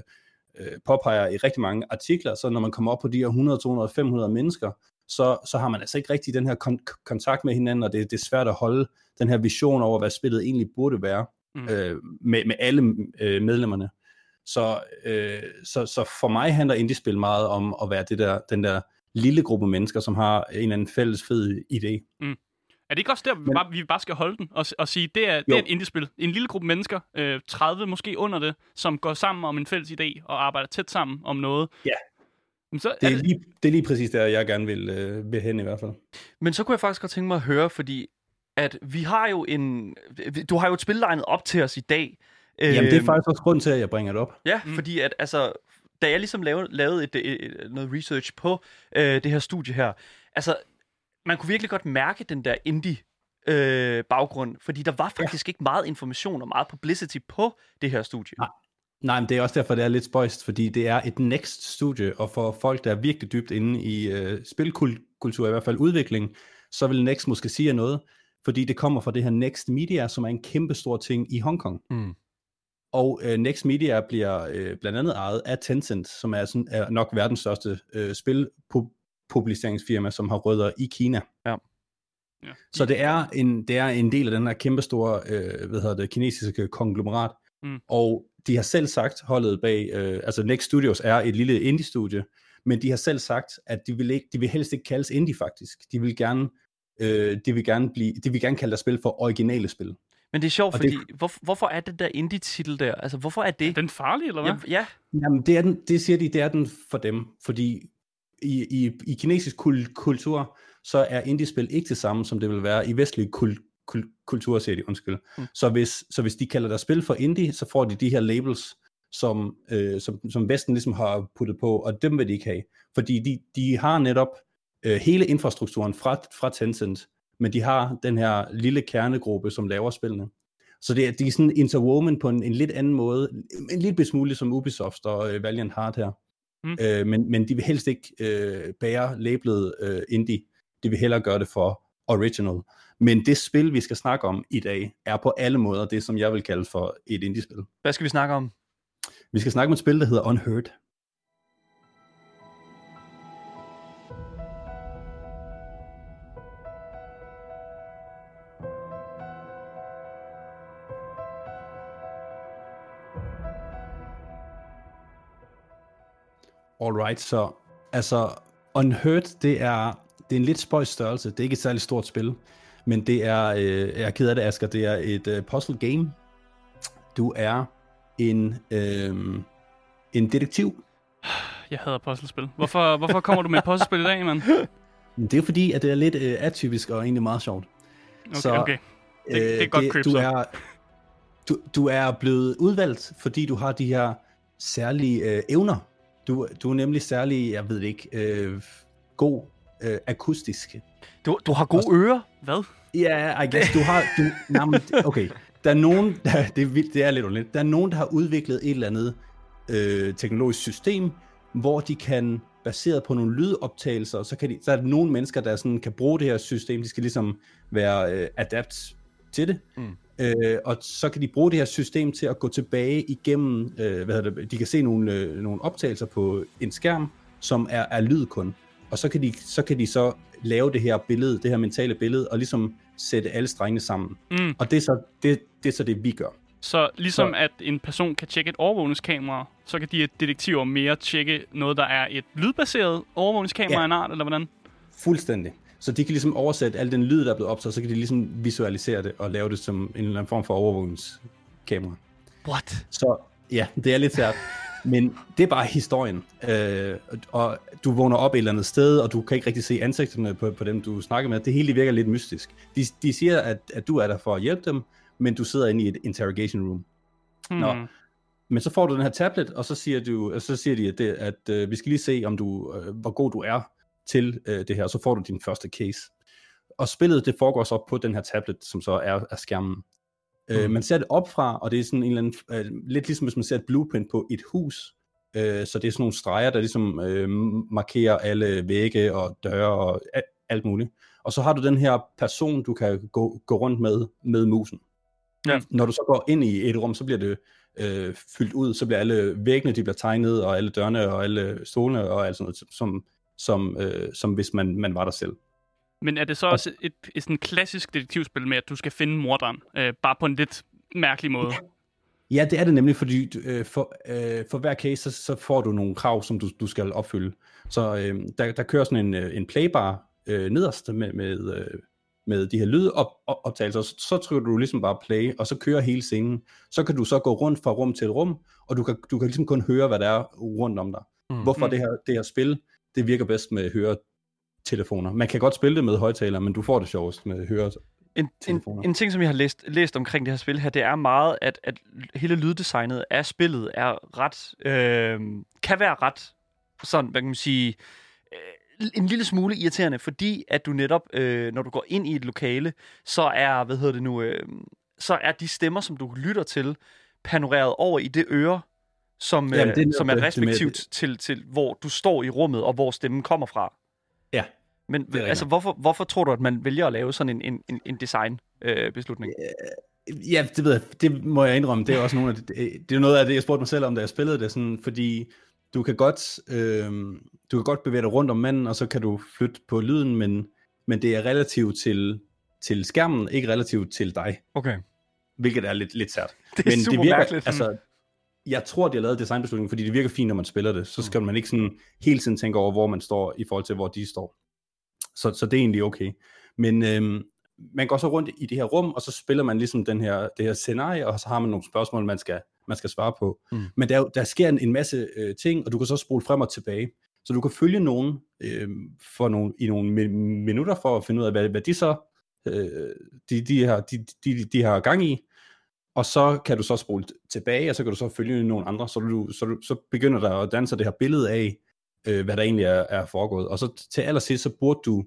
øh, påpeger i rigtig mange artikler, så når man kommer op på de her 100, 200, 500 mennesker, så, så har man altså ikke rigtig den her kon- kontakt med hinanden, og det, det er svært at holde den her vision over, hvad spillet egentlig burde være, mm. øh, med, med alle øh, medlemmerne. Så, øh, så, så for mig handler indie-spil meget om at være det der, den der lille gruppe mennesker, som har en eller anden fælles fed idé. Mm. Er det ikke også der, vi, bare, vi bare skal holde den og, og sige, det er, det er et indie-spil? En lille gruppe mennesker, øh, 30 måske under det, som går sammen om en fælles idé og arbejder tæt sammen om noget. Ja, så det, er, det... Lige, det er lige præcis der, jeg gerne vil, øh, vil hen i hvert fald. Men så kunne jeg faktisk godt tænke mig at høre, fordi at vi har jo en... Du har jo et spil op til os i dag. Jamen, det er øhm, faktisk også grund til, at jeg bringer det op. Ja, mm. fordi at altså, da jeg ligesom lavede, lavede et, et, et, noget research på øh, det her studie her, altså, man kunne virkelig godt mærke den der indie øh, baggrund, fordi der var faktisk ja. ikke meget information og meget publicity på det her studie. Nej, Nej, men det er også derfor, det er lidt spøjst, fordi det er et Next-studie, og for folk, der er virkelig dybt inde i øh, spilkultur, i hvert fald udvikling, så vil Next måske sige noget, fordi det kommer fra det her Next Media, som er en kæmpe stor ting i Hongkong. Mm. Og øh, Next Media bliver øh, blandt andet ejet af Tencent, som er, sådan, er nok verdens største øh, spilpubliceringsfirma, som har rødder i Kina. Ja. Ja. Så det er, en, det er en del af den her kæmpe store øh, hvad hedder det, kinesiske konglomerat. Mm. Og de har selv sagt, holdet bag, øh, altså Next Studios er et lille indie-studie, men de har selv sagt, at de vil, ikke, de vil helst ikke kaldes indie faktisk. De vil gerne, øh, de vil gerne, blive, de vil gerne kalde deres spil for originale spil. Men det er sjovt, og fordi det, hvor, hvorfor er det der indie-titel der? Altså, hvorfor er det? Er den farlig, eller hvad? Ja. ja. Jamen, det, er den, det siger de, det er den for dem, fordi i, i, i kinesisk kul, kultur, så er indie-spil ikke det samme, som det vil være i vestlig kul, kul- kulturserie, undskyld. Mm. Så, hvis, så hvis de kalder deres spil for indie, så får de de her labels, som, øh, som, som Vesten ligesom har puttet på, og dem vil de ikke have. Fordi de, de har netop øh, hele infrastrukturen fra, fra Tencent, men de har den her lille kernegruppe, som laver spillene. Så det er, de er sådan interwoven på en, en lidt anden måde, en lidt smule som Ubisoft og øh, Valiant Heart her. Mm. Øh, men, men de vil helst ikke øh, bære labelet øh, indie. De vil hellere gøre det for original. Men det spil, vi skal snakke om i dag, er på alle måder det, som jeg vil kalde for et indie-spil. Hvad skal vi snakke om? Vi skal snakke om et spil, der hedder Unheard. Alright, så altså Unheard, det er, det er en lidt spøjs størrelse. Det er ikke et særligt stort spil, men det er, øh, jeg er ked af det, Asger, det er et øh, puzzle game. Du er en, øh, en detektiv. Jeg hader puzzlespil. Hvorfor, hvorfor kommer du med et puzzlespil i dag, mand? Det er fordi, at det er lidt øh, atypisk og egentlig meget sjovt. Okay, så, okay. Det, det er godt køb, du er, du, du er blevet udvalgt, fordi du har de her særlige øh, evner. Du, du er nemlig særlig, jeg ved det ikke, øh, god øh, akustisk. Du, du har gode ører? Hvad? Ja, yeah, I guess. Du har... Du, nej, men, okay, der er nogen, der, det, er vildt, det er lidt underligt, der er nogen, der har udviklet et eller andet øh, teknologisk system, hvor de kan, baseret på nogle lydoptagelser, så, kan de, så er der nogle mennesker, der sådan kan bruge det her system, de skal ligesom være øh, adapt til det, mm. øh, og så kan de bruge det her system til at gå tilbage igennem, øh, hvad hedder det, de kan se nogle, øh, nogle optagelser på en skærm, som er, er lyd kun, og så kan, de, så kan de så lave det her billede, det her mentale billede, og ligesom sætte alle strengene sammen. Mm. Og det er, så, det, det er så det, vi gør. Så ligesom så. at en person kan tjekke et overvågningskamera, så kan de detektiver mere tjekke noget, der er et lydbaseret overvågningskamera ja. en art, eller hvordan? Fuldstændig. Så de kan ligesom oversætte al den lyd, der er blevet optaget, så kan de ligesom visualisere det og lave det som en eller anden form for overvågningskamera. What? Så ja, det er lidt svært. Men det er bare historien. Øh, og du vågner op et eller andet sted, og du kan ikke rigtig se ansigterne på, på dem, du snakker med. Det hele virker lidt mystisk. De, de siger, at, at du er der for at hjælpe dem, men du sidder inde i et interrogation room. Hmm. Nå. Men så får du den her tablet, og så siger, du, så siger de, at, det, at øh, vi skal lige se, om du, øh, hvor god du er til øh, det her, og så får du din første case. Og spillet, det foregår så på den her tablet, som så er, er skærmen. Mm. Øh, man ser det op fra, og det er sådan en eller anden, øh, lidt ligesom hvis man ser et blueprint på et hus, øh, så det er sådan nogle streger, der ligesom øh, markerer alle vægge og døre og alt muligt. Og så har du den her person, du kan gå, gå rundt med, med musen. Ja. Når du så går ind i et rum, så bliver det øh, fyldt ud, så bliver alle væggene, de bliver tegnet, og alle dørene og alle stolene og alt sådan noget, som, som, øh, som hvis man, man var der selv. Men er det så også et, et sådan klassisk detektivspil med, at du skal finde morderen, øh, bare på en lidt mærkelig måde? Ja, det er det nemlig, fordi øh, for, øh, for hver case, så, så får du nogle krav, som du, du skal opfylde. Så øh, der, der kører sådan en, øh, en playbar øh, nederst med, med, øh, med de her lydoptagelser, så, så trykker du ligesom bare play, og så kører hele scenen. Så kan du så gå rundt fra rum til rum, og du kan, du kan ligesom kun høre, hvad der er rundt om dig. Mm. Hvorfor mm. det her, det her spil, det virker bedst med høretelefoner. Man kan godt spille det med højtaler, men du får det sjovest med høre en, en, en ting, som jeg har læst, læst omkring det her spil her, det er meget, at, at hele lyddesignet af spillet er ret, øh, kan være ret, sådan, hvad kan man sige, øh, en lille smule irriterende, fordi at du netop, øh, når du går ind i et lokale, så er, hvad hedder det nu, øh, så er de stemmer, som du lytter til, panoreret over i det øre, som, Jamen, øh, det er, som er respektivt det, til, til, hvor du står i rummet, og hvor stemmen kommer fra. Ja, men altså, hvorfor, hvorfor tror du, at man vælger at lave sådan en, en, en design-beslutning? Øh, ja, det ved jeg. Det må jeg indrømme. Det er også nogle af det, det er noget af det, jeg spurgte mig selv om, da jeg spillede det. Sådan, fordi du kan godt, øh, du kan godt bevæge dig rundt om manden, og så kan du flytte på lyden, men, men det er relativt til, til skærmen, ikke relativt til dig. Okay. Hvilket er lidt, lidt sært. Det er men super det virker, mærkeligt. Altså, jeg tror, de har lavet designbeslutningen, fordi det virker fint, når man spiller det. Så skal mm. man ikke sådan hele tiden tænke over, hvor man står i forhold til, hvor de står. Så, så det er egentlig okay. Men øhm, man går så rundt i det her rum, og så spiller man ligesom den her, det her scenarie, og så har man nogle spørgsmål, man skal, man skal svare på. Mm. Men der, der sker en, en masse øh, ting, og du kan så spole frem og tilbage. Så du kan følge nogen øh, for nogle, i nogle minutter for at finde ud af, hvad, hvad de så øh, de, de, har, de, de, de har gang i, og så kan du så spole tilbage, og så kan du så følge nogle andre, så, du, så, du, så begynder der at danse det her billede af, øh, hvad der egentlig er, er foregået. Og så til allersidst, så burde du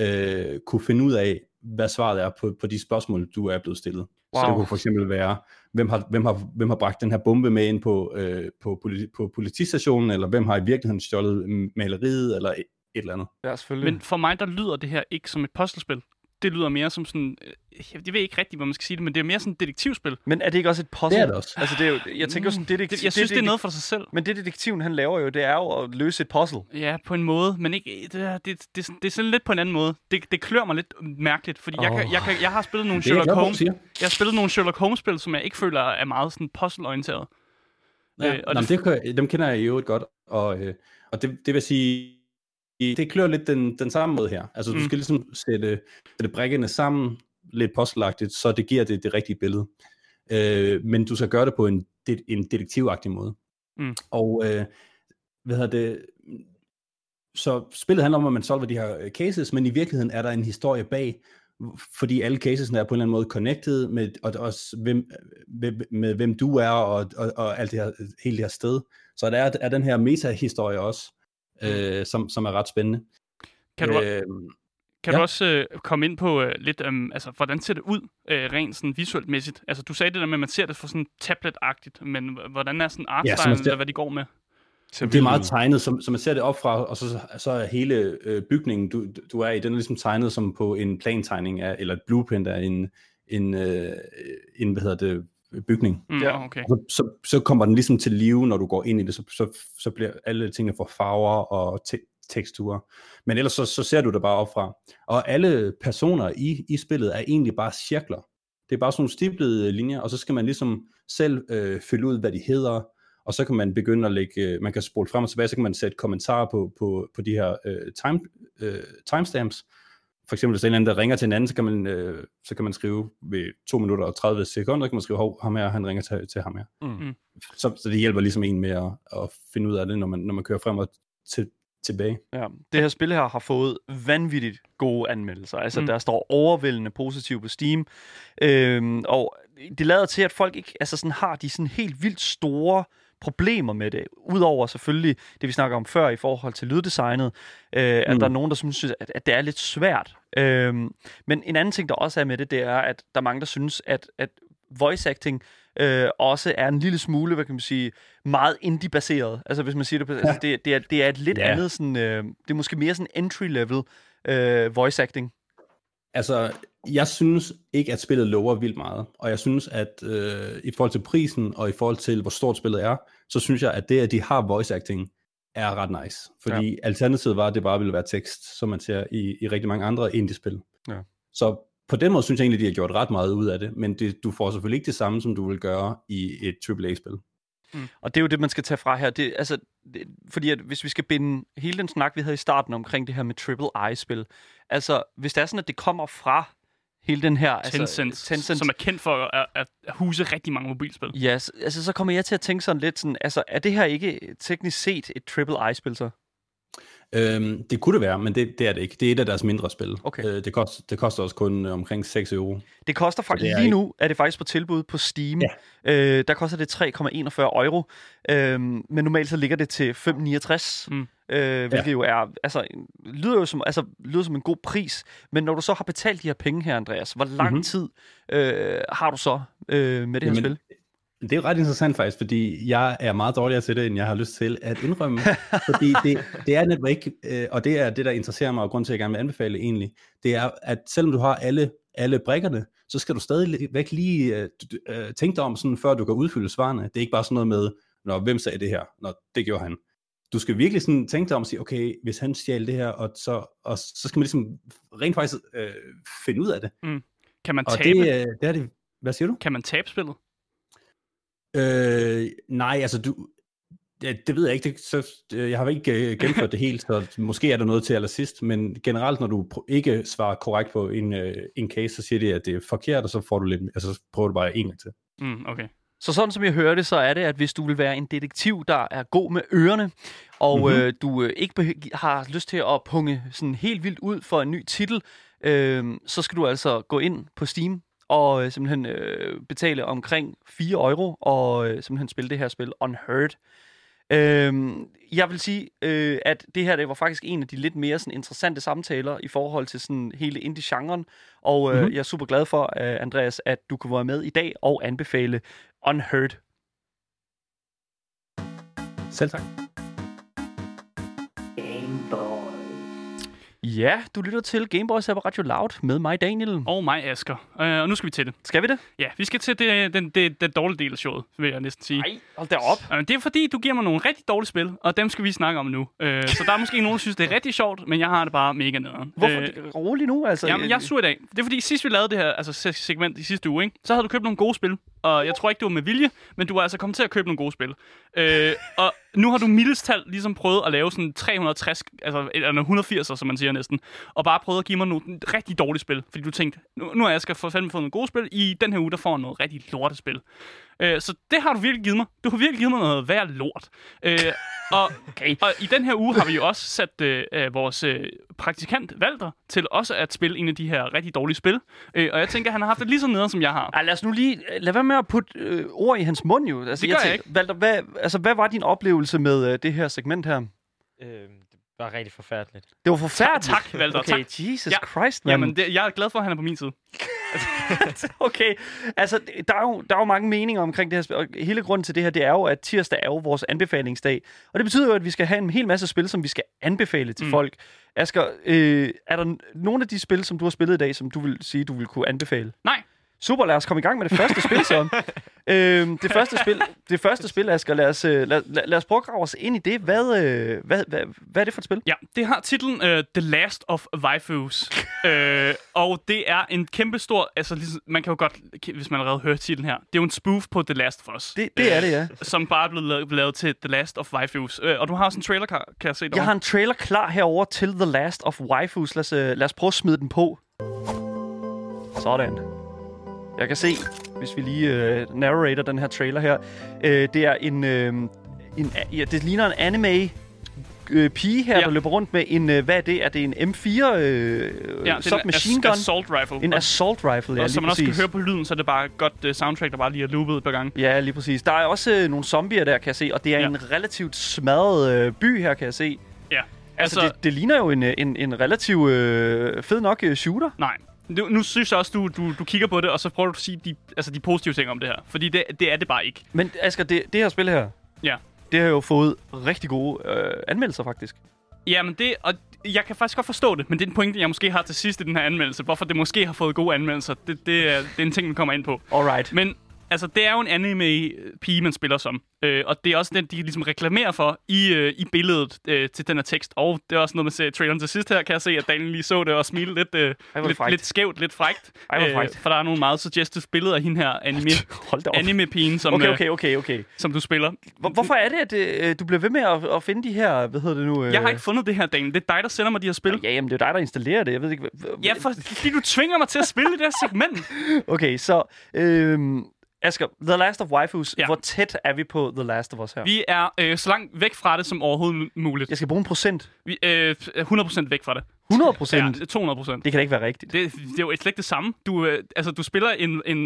øh, kunne finde ud af, hvad svaret er på, på de spørgsmål, du er blevet stillet. Wow. Så det kunne for eksempel være, hvem har, hvem har, hvem har bragt den her bombe med ind på, øh, på, politi, på politistationen, eller hvem har i virkeligheden stjålet maleriet, eller et, et eller andet. Ja, selvfølgelig. Men for mig, der lyder det her ikke som et puzzlespil. Det lyder mere som sådan... øh, Jeg ved ikke rigtigt, hvor man skal sige det, men det er mere sådan et detektivspil. Men er det ikke også et puzzle? Det er det også. Altså, det er jo, jeg tænker jo sådan, detektiv... Det, jeg synes, det er noget for sig selv. Men det detektiven, han laver jo, det er jo at løse et puzzle. Ja, på en måde, men ikke, det, er- det, det, det er sådan lidt på en anden måde. Det, det klør mig lidt mærkeligt, fordi oh. jeg, kan, jeg, kan, jeg har spillet nogle Det er jeg Sherlock du Holmes. Jeg har spillet nogle Sherlock Holmes-spil, som jeg ikke føler er meget sådan puzzle-orienteret. Ja, Øh, og Nå, det- det, det, dem kender jeg i øvrigt godt, og, øh, og det, det vil sige, det klør lidt den, den samme måde her. Altså, du Mm. skal ligesom sætte, sætte brækkerne sammen, lidt postelagtigt, så det giver det det rigtige billede. Øh, men du skal gøre det på en, det, en detektivagtig måde. Mm. Og øh, hvad hedder det, så spillet handler om, at man solver de her øh, cases, men i virkeligheden er der en historie bag, fordi alle casesene er på en eller anden måde connected med, og også hvem, med, med hvem du er, og, og, og alt det her, hele det her sted. Så der er, er den her meta-historie også, øh, som, som er ret spændende. Kan du, øh, kan ja. du også øh, komme ind på øh, lidt, øh, altså, hvordan ser det ud øh, rent sådan visuelt mæssigt? Altså, du sagde det der med, at man ser det for sådan tablet-agtigt, men hvordan er sådan Ja, artstyle, så man ja, ser- eller hvad de går med? Det er meget tegnet, som, som man ser det op fra, og så, så er hele øh, bygningen, du, du er i, den er ligesom tegnet som på en plantegning af, eller et blueprint af en, en, øh, en hvad hedder det, bygning. Mm, Ja. okay. Så, så, så kommer den ligesom til live, når du går ind i det, så, så, så bliver alle tingene for farver og te- teksturer. Men ellers så, så ser du det bare op fra. Og alle personer i, i spillet er egentlig bare cirkler. Det er bare sådan nogle stiplede linjer, og så skal man ligesom selv øh, fylde ud, hvad de hedder, og så kan man begynde at lægge, øh, man kan spole frem og tilbage, så kan man sætte kommentarer på, på, på de her øh, time, øh, timestamps. For eksempel, hvis der er en eller anden, der ringer til en anden, så kan man, øh, så kan man skrive ved 2 minutter og 30 sekunder, kan man skrive, hov, ham her, han ringer til, til ham her. Mm. Så, så det hjælper ligesom en med at, at finde ud af det, når man, når man kører frem og til, tilbage. Ja, det her spil her har fået vanvittigt gode anmeldelser. Altså, mm. Mm. der står overvældende positivt på Steam. Øhm, og det lader til, at folk ikke altså sådan, har de sådan helt vildt store problemer med det. Udover selvfølgelig det, vi snakker om før i forhold til lyddesignet, øh, at Mm. der er nogen, der synes, at, at det er lidt svært. Øhm, men en anden ting, der også er med det, det er, at der er mange, der synes, at, at voice acting øh, også er en lille smule, hvad kan man sige, meget indie-baseret. Altså hvis man siger det på, altså, det, det, er, det er et lidt Ja. andet sådan, øh, det er måske mere sådan entry-level øh, voice acting. Altså, jeg synes ikke, at spillet lover vildt meget, og jeg synes, at øh, i forhold til prisen, og i forhold til, hvor stort spillet er, så synes jeg, at det, at de har voice acting, er ret nice. Fordi ja. alternativet var, at det bare ville være tekst, som man ser i, i rigtig mange andre indie-spil. Ja. Så på den måde synes jeg egentlig, de har gjort ret meget ud af det, men det, du får selvfølgelig ikke det samme, som du vil gøre i et AAA-spil. Og det er jo det, man skal tage fra her. Det, altså, det, fordi at hvis vi skal binde hele den snak, vi havde i starten omkring det her med triple I-spil, altså hvis det er sådan, at det kommer fra hele den her... Tencent, altså, Tencent, som er kendt for at, at, huse rigtig mange mobilspil. Ja, yes, altså så kommer jeg til at tænke sådan lidt sådan, altså er det her ikke teknisk set et triple I-spil så? Øhm, det kunne det være, men det, det er det ikke. Det er et af deres mindre spil. Okay. Øh, det, koster, det koster også kun øh, omkring 6 euro. Det koster faktisk, det lige ikke- nu er det faktisk på tilbud på Steam. Ja. Øh, der koster det 3,41 euro, øh, men normalt så ligger det til 5,69. Mm. Øh, hvilket ja. jo er, altså, lyder jo som, altså, lyder som en god pris. Men når du så har betalt de her penge her, Andreas, hvor lang Mhm. mm-hmm. tid øh, har du så øh, med det her Jamen, spil? Det er ret interessant faktisk, fordi jeg er meget dårligere til det, end jeg har lyst til at indrømme. fordi det, det er netop ikke, øh, og det er det, der interesserer mig, og grund til, at jeg gerne vil anbefale egentlig, det er, at selvom du har alle, alle brækkerne, så skal du stadig væk lige øh, øh, tænke dig om, sådan, før du kan udfylde svarene. Det er ikke bare sådan noget med, Nå, hvem sagde det her? Nå, det gjorde han. Du skal virkelig sådan tænke dig om og sige, okay, hvis han stjal det her, og så, og så skal man ligesom rent faktisk øh, finde ud af det. Kan man Og tabe, det, øh, det er det, hvad siger du? kan man tabe spillet? Øh, nej, altså du, ja, det ved jeg ikke. Det, så, øh, jeg har ikke øh, gennemført det helt, så måske er der noget til allersidst, men generelt, når du ikke svarer korrekt på en, øh, en case, så siger det, at det er forkert, og så får du lidt, altså så prøver du bare en gang til. Mm, okay. Så sådan som jeg hører det, så er det, at hvis du vil være en detektiv, der er god med ørerne, og Mhm. mm-hmm. øh, du øh, ikke har lyst til at punge sådan helt vildt ud for en ny titel, øh, så skal du altså gå ind på Steam og øh, simpelthen øh, betale omkring 4 euro og øh, simpelthen spille det her spil Unheard. Øh, jeg vil sige, øh, at det her det var faktisk en af de lidt mere sådan, interessante samtaler i forhold til sådan hele indie-genren, og øh, Mhm. mm-hmm. jeg er super glad for, øh, Andreas, at du kunne være med i dag og anbefale Unheard. Selv tak. Ja, du lytter til Gameboys på Radio Loud med mig, Daniel. Og mig, Asger. Øh, og nu skal vi til det. Skal vi det? Ja, vi skal til det, den, det, den dårlige del af showet, vil jeg næsten sige. Nej, hold da op. Øh, Det er fordi, du giver mig nogle rigtig dårlige spil, og dem skal vi snakke om nu. Øh, så der er måske nogen, der synes, det er rigtig sjovt, men jeg har det bare mega nederen. Hvorfor? Øh, rolig nu, altså. Jamen, jeg er sur i dag. Det er fordi, sidst vi lavede det her altså, se- segment i sidste uge, ikke? så havde du købt nogle gode spil. Og jeg tror ikke, det var med vilje, men du var altså kommet til at købe nogle gode spil. Øh, og nu har du mildestalt ligesom prøvet at lave sådan 360, altså eller 180, som man siger næsten, og bare prøvet at give mig nogle rigtig dårlige spil. Fordi du tænkte, nu, nu har jeg skal for fandme fået nogle gode spil. I den her uge, der får jeg noget rigtig lortespil. Øh, så det har du virkelig givet mig. Du har virkelig givet mig noget værd lort. Øh, og, Okay. og i den her uge har vi jo også sat øh, øh, vores øh, praktikant Valter til også at spille en af de her rigtig dårlige spil. Øh, og jeg tænker, han har haft det lige så nederen, som jeg har. Ej, lad os nu lige... Lad være med at putte øh, ord i hans mund, jo. Altså, Det gør jeg tænker, Valter, hvad, altså, hvad var din oplevelse med øh, det her segment her? Øh, det var rigtig forfærdeligt. Det var forfærdeligt. tak, Valter, Okay, tak. Jesus Ja. Christ, mand. Jamen, det, jeg er glad for, at han er på min side. Okay, altså der er, jo, der er jo mange meninger omkring det her spil, og hele grunden til det her, det er jo, at tirsdag er jo vores anbefalingsdag. Og det betyder jo, at vi skal have en hel masse spil, som vi skal anbefale til Mm. folk. Asger, øh, er der nogle af de spil, som du har spillet i dag, som du vil sige, du vil kunne anbefale? Nej. Super, lad os komme i gang med det første spil så. øhm, det første spil, det første spil, Asger, lad os, øh, lad, lad, lad os prøve at grave os ind i det. Hvad, øh, hvad, hvad, hvad er det for et spil? Ja, det har titlen uh, The Last of Waifus. uh, og det er en kæmpe stor... Altså, ligesom, man kan jo godt, hvis man allerede hører titlen her, det er jo en spoof på The Last of Us. Det, det er det, ja. Som bare er blevet lavet, lavet til The Last of Waifus. Uh, og du har også en trailer, kan, kan jeg se Jeg derovre. har en trailer klar herover til The Last of Waifus. Lad os, øh, lad os prøve at smide den på. Sådan. Jeg kan se, hvis vi lige øh, narrator den her trailer her. Øh, det er en... Øh, en ja, det ligner en anime øh, pige her, Ja. der løber rundt med en... Øh, hvad er det? Er det en M4 øh, Ja, er submachine en gun? assault rifle. En assault rifle, ja, og som man også kan præcis. høre på lyden, så er det bare godt uh, soundtrack, der bare lige er loopet et par gange. Ja, lige præcis. Der er også øh, nogle zombier der, kan jeg se, og det er Ja. en relativt smadret øh, by her, kan jeg se. Ja. Altså, altså det, det ligner jo en, øh, en, en relativt øh, fed nok øh, shooter. Nej. Nu, nu synes jeg også, du, du, du kigger på det, og så prøver du at sige de, altså de positive ting om det her. Fordi det, det er det bare ikke. Men Asger, det, det her spil her, Ja. det har jo fået rigtig gode øh, anmeldelser, faktisk. Jamen det, og jeg kan faktisk godt forstå det, men det er en pointe, jeg måske har til sidst i den her anmeldelse. Hvorfor det måske har fået gode anmeldelser, det, det, er, det er en ting, vi kommer ind på. Alright. Men altså, det er jo en anime-pige, man spiller som. Øh, og det er også den, de ligesom reklamerer for i, øh, i billedet øh, til den her tekst. Og det er også noget, man ser i traileren til sidst her, kan jeg se, at Daniel lige så det og smile lidt, øh, lidt, frækt. lidt skævt, lidt frækt. Ej, frækt. for der er nogle meget suggestive billeder af hende her, anime, Hold da op. anime-pigen, som, Okay, øh, okay, okay, okay. som du spiller. Hvor, hvorfor er det, at øh, du bliver ved med at, at finde de her, hvad hedder det nu? Øh... Jeg har ikke fundet det her, Daniel. Det er dig, der sender mig de her spil. Ja, jamen, det er dig, der installerer det. Jeg ved ikke, hvad... Ja, for, fordi du tvinger mig til at spille det her segment. Okay, så... Øh, Asger, The Last of Waifus. Ja. Hvor tæt er vi på The Last of Us her? Vi er øh, så langt væk fra det som overhovedet muligt. Jeg skal bruge en procent. Vi øh, 100% væk fra det. 100 procent? Ja, 200 procent. Det kan da ikke være rigtigt. Det, det er jo slet ikke det samme. Du, øh, altså, du spiller en, en,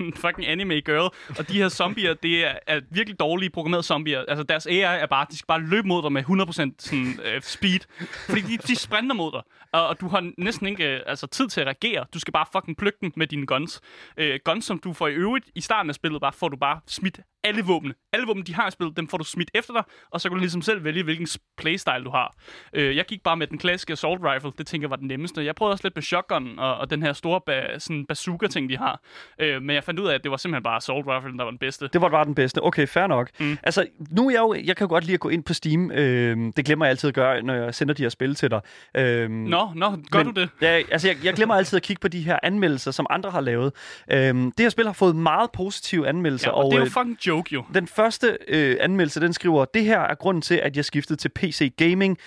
en fucking anime girl, og de her zombier, det er, er virkelig dårlige programmerede zombier. Altså, deres AI er bare, de skal bare løbe mod dig med 100% sådan, øh, speed. Fordi de, de sprinter mod dig, og, og du har næsten ikke øh, altså, tid til at reagere. Du skal bare fucking plukke dem med dine guns. Øh, guns, som du får i øvrigt i starten af spillet, bare får du bare smidt alle våbne. Alle våben, de har i spillet, dem får du smidt efter dig, og så kan du ligesom selv vælge, hvilken playstyle du har. Øh, jeg gik bare med den klassiske assault rifle, det tænker jeg var den nemmeste. Jeg prøvede også lidt med shotgun og, og den her store ba- sådan bazooka-ting, de har. Øh, men jeg fandt ud af, at det var simpelthen bare assault rifle, der var den bedste. Det var bare den bedste. Okay, fair nok. Mm. Altså, nu er jeg jo... Jeg kan jo godt lide at gå ind på Steam. Øhm, det glemmer jeg altid at gøre, når jeg sender de her spil til dig. Øhm, Nå, nå, gør men- du det? Ja, altså, jeg, jeg glemmer altid at kigge på de her anmeldelser, som andre har lavet. Øhm, det her spil har fået meget positive anmeldelser. Ja, og, det er jo øh, fucking joke, jo. den første øh, anmeldelse, den skriver, det her er grunden til, at jeg skiftede til PC Gaming.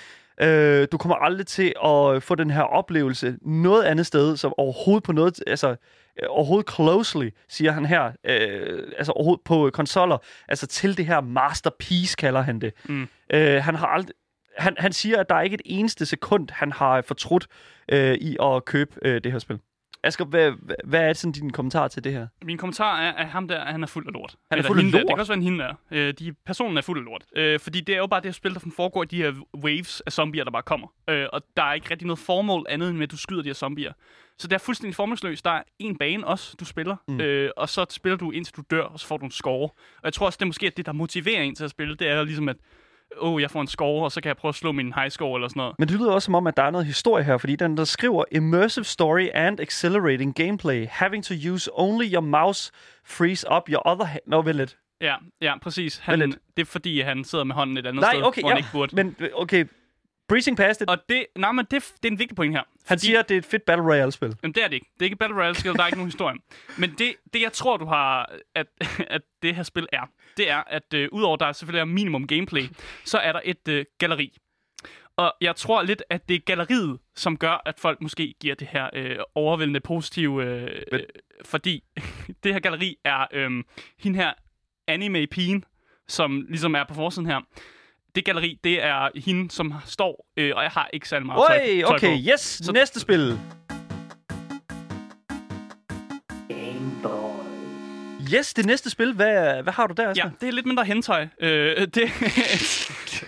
Øh, du kommer aldrig til at få den her oplevelse noget andet sted, som overhovedet på noget, altså øh, overhovedet closely, siger han her, øh, altså overhovedet på konsoller, altså til det her masterpiece, kalder han det. Mm. Øh, han har aldrig, han, han siger, at der er ikke et eneste sekund, han har fortrudt øh, i at købe øh, det her spil. Asger, hvad, hvad- hvad er sådan din kommentar til det her? Min kommentar er, at ham der, han er fuld af lort. Han er Eller fuld af hende Der. lort? Det kan også være en hende der. Øh, de, personen er fuld af lort. Øh, fordi det er jo bare det spil, der foregår i de her waves af zombier, der bare kommer. Øh, og der er ikke rigtig noget formål andet, end at du skyder de her zombier. Så det er fuldstændig formålsløst. Der er en bane også, du spiller. Mm. Øh, og så spiller du indtil du dør, og så får du en score. Og jeg tror også, det er måske at det, der motiverer en til at spille. Det er ligesom at, oh, jeg får en score, og så kan jeg prøve at slå min high score eller sådan noget. Men det lyder også som om, at der er noget historie her, fordi den der skriver Immersive story and accelerating gameplay. Having to use only your mouse frees up your other hand. Nå, vel lidt. Ja, ja, præcis. Han, det er fordi, han sidder med hånden et andet Nej, sted, okay, hvor ja. han ikke burde. Men okay, breezing past. Og det, nej, men det, det er en vigtig point her. Han siger, at det er et fedt Battle Royale-spil. Jamen, det er det ikke. Det er ikke et Battle Royale-spil, der er ikke nogen historie. Men det, det, jeg tror, du har, at, at det her spil er, det er, at øh, udover der selvfølgelig er minimum gameplay, så er der et øh, galleri. Og jeg tror lidt, at det er galleriet, som gør, at folk måske giver det her øh, overvældende positive... Øh, øh, fordi det her galleri er øh, hende her anime-pigen, som ligesom er på forsiden her. Det galleri, det er hende, som står, øh, og jeg har ikke særlig meget tøj, Oj, tøj okay, på. yes, Så- næste spil. Yes, det næste spil. Hvad, hvad har du der, Asger? Ja, det er lidt mindre hentøj. Øh, det,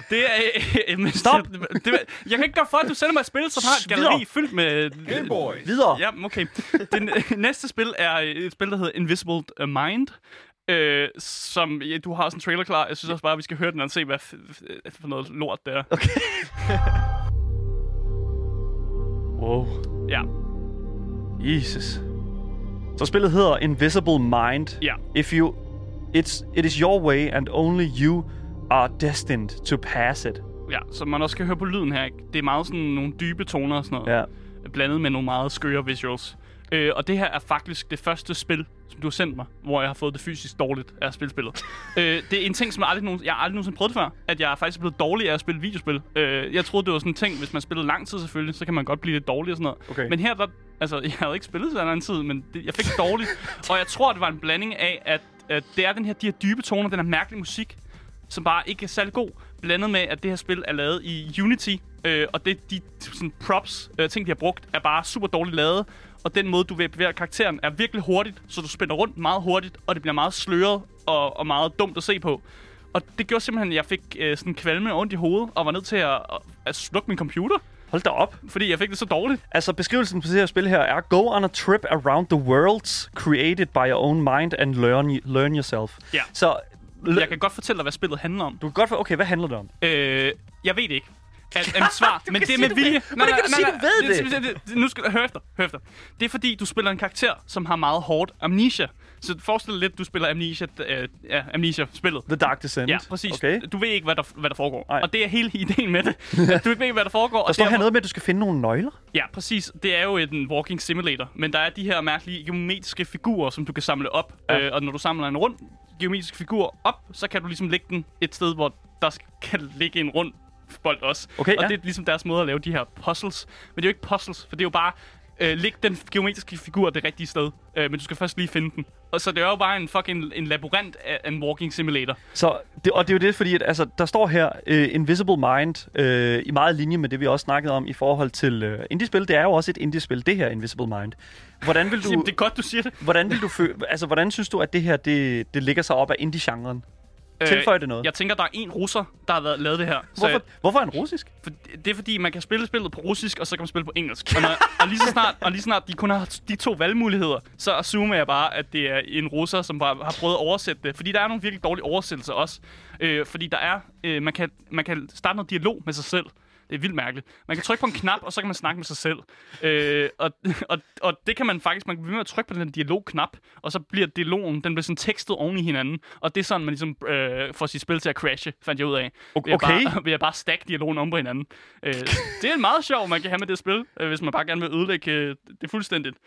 det er... Øh, men- Stop! Det, jeg kan ikke gøre for, at du sender mig et spil, som har et Videre. galleri fyldt med... Gameboy. Videre. Ja, okay. Det næste spil er et spil, der hedder Invisible Mind. Øh, som ja, du har også en trailer klar. Jeg synes også bare, at vi skal høre den og se, hvad f- f- for noget lort det er. Okay. wow. Ja, Jesus. Så spillet hedder Invisible Mind. ja. If you... It's, it is your way, and only you are destined to pass it. Ja, så man også kan høre på lyden her. Ikke? Det er meget sådan nogle dybe toner og sådan noget. Ja. blandet med nogle meget skøre visuals. Øh, og det her er faktisk det første spil, som du har sendt mig, hvor jeg har fået det fysisk dårligt af at spille spillet. øh, det er en ting, som jeg aldrig, nogen, jeg har aldrig nogensinde prøvet før, at jeg er faktisk blevet dårlig af at spille videospil. Øh, jeg troede, det var sådan en ting, hvis man spillede lang tid selvfølgelig, så kan man godt blive lidt dårlig og sådan noget. Okay. Men her, der, altså, jeg havde ikke spillet så lang tid, men det, jeg fik det dårligt. og jeg tror, det var en blanding af, at, at det er den her, de her dybe toner, den her mærkelige musik, som bare ikke er særlig god, blandet med, at det her spil er lavet i Unity, øh, og det, de sådan, props, øh, ting, de har brugt, er bare super dårligt lavet, og den måde, du vil bevæge karakteren, er virkelig hurtigt, så du spænder rundt meget hurtigt, og det bliver meget sløret og, og meget dumt at se på. Og det gjorde simpelthen, at jeg fik øh, sådan kvalme og ondt i hovedet, og var nødt til at, at, slukke min computer, Hold da op. fordi jeg fik det så dårligt. Altså, beskrivelsen på det her spil her er Go on a trip around the worlds created by your own mind and learn, learn yourself. Ja. Så Jeg kan godt fortælle dig, hvad spillet handler om. du kan godt få... Okay, hvad handler det om? Øh, jeg ved det ikke. At, er mit svar, men det er med vilje. du sige, du ved det? det? Nu skal du høre efter, hør efter. Det er fordi, du spiller en karakter, som har meget hårdt amnesia. Så forestil dig lidt, du spiller amnesia, øh, ja, amnesia-spillet. The Dark Descent. Ja, præcis. Okay. Du ved ikke, hvad der, hvad der foregår. Nej. Og det er hele ideen med det. At du ikke ved, hvad der foregår. Der og står her noget med, at du skal finde nogle nøgler. Ja, præcis. Det er jo en walking simulator, men der er de her mærkelige geometriske figurer, som du kan samle op. Ja. Øh, og når du samler en rund geometrisk figur op, så kan du ligesom lægge den et sted, hvor der skal- kan ligge en rund bold også. Okay, og ja. det er ligesom deres måde at lave de her puzzles. Men det er jo ikke puzzles, for det er jo bare øh, læg den geometriske figur det rigtige sted. Øh, men du skal først lige finde den. Og så det er jo bare en fucking en labyrint af en walking simulator. Så, det, og det er jo det, fordi at, altså, der står her uh, Invisible Mind uh, i meget linje med det, vi også snakkede om i forhold til uh, indie-spil. Det er jo også et indie-spil, det her Invisible Mind. Hvordan vil du, Jamen, det er godt, du siger det. hvordan vil du fø, altså, hvordan synes du, at det her det, det ligger sig op af indie-genren? Tilføjer det noget? Øh, Jeg tænker, der er en russer, der har været, lavet det her. Så Hvorfor, hvorfor er han russisk? For det er fordi, man kan spille spillet på russisk, og så kan man spille på engelsk. Og, når, og, lige, så snart, og lige så snart de kun har de to valgmuligheder, så assumer jeg bare, at det er en russer, som bare har prøvet at oversætte det. Fordi der er nogle virkelig dårlige oversættelser også. Øh, fordi der er, øh, man, kan, man kan starte noget dialog med sig selv. Det er vildt mærkeligt. Man kan trykke på en knap, og så kan man snakke med sig selv. Øh, og, og, og det kan man faktisk, man kan blive med at trykke på den dialogknap, og så bliver dialogen, den bliver sådan tekstet oven i hinanden. Og det er sådan, man ligesom øh, får sit spil til at crashe, fandt jeg ud af. Ved at Okay. Bare, ved at bare stack dialogen om på hinanden. Øh, det er en meget sjov, man kan have med det spil, øh, hvis man bare gerne vil ødelægge øh, det fuldstændigt.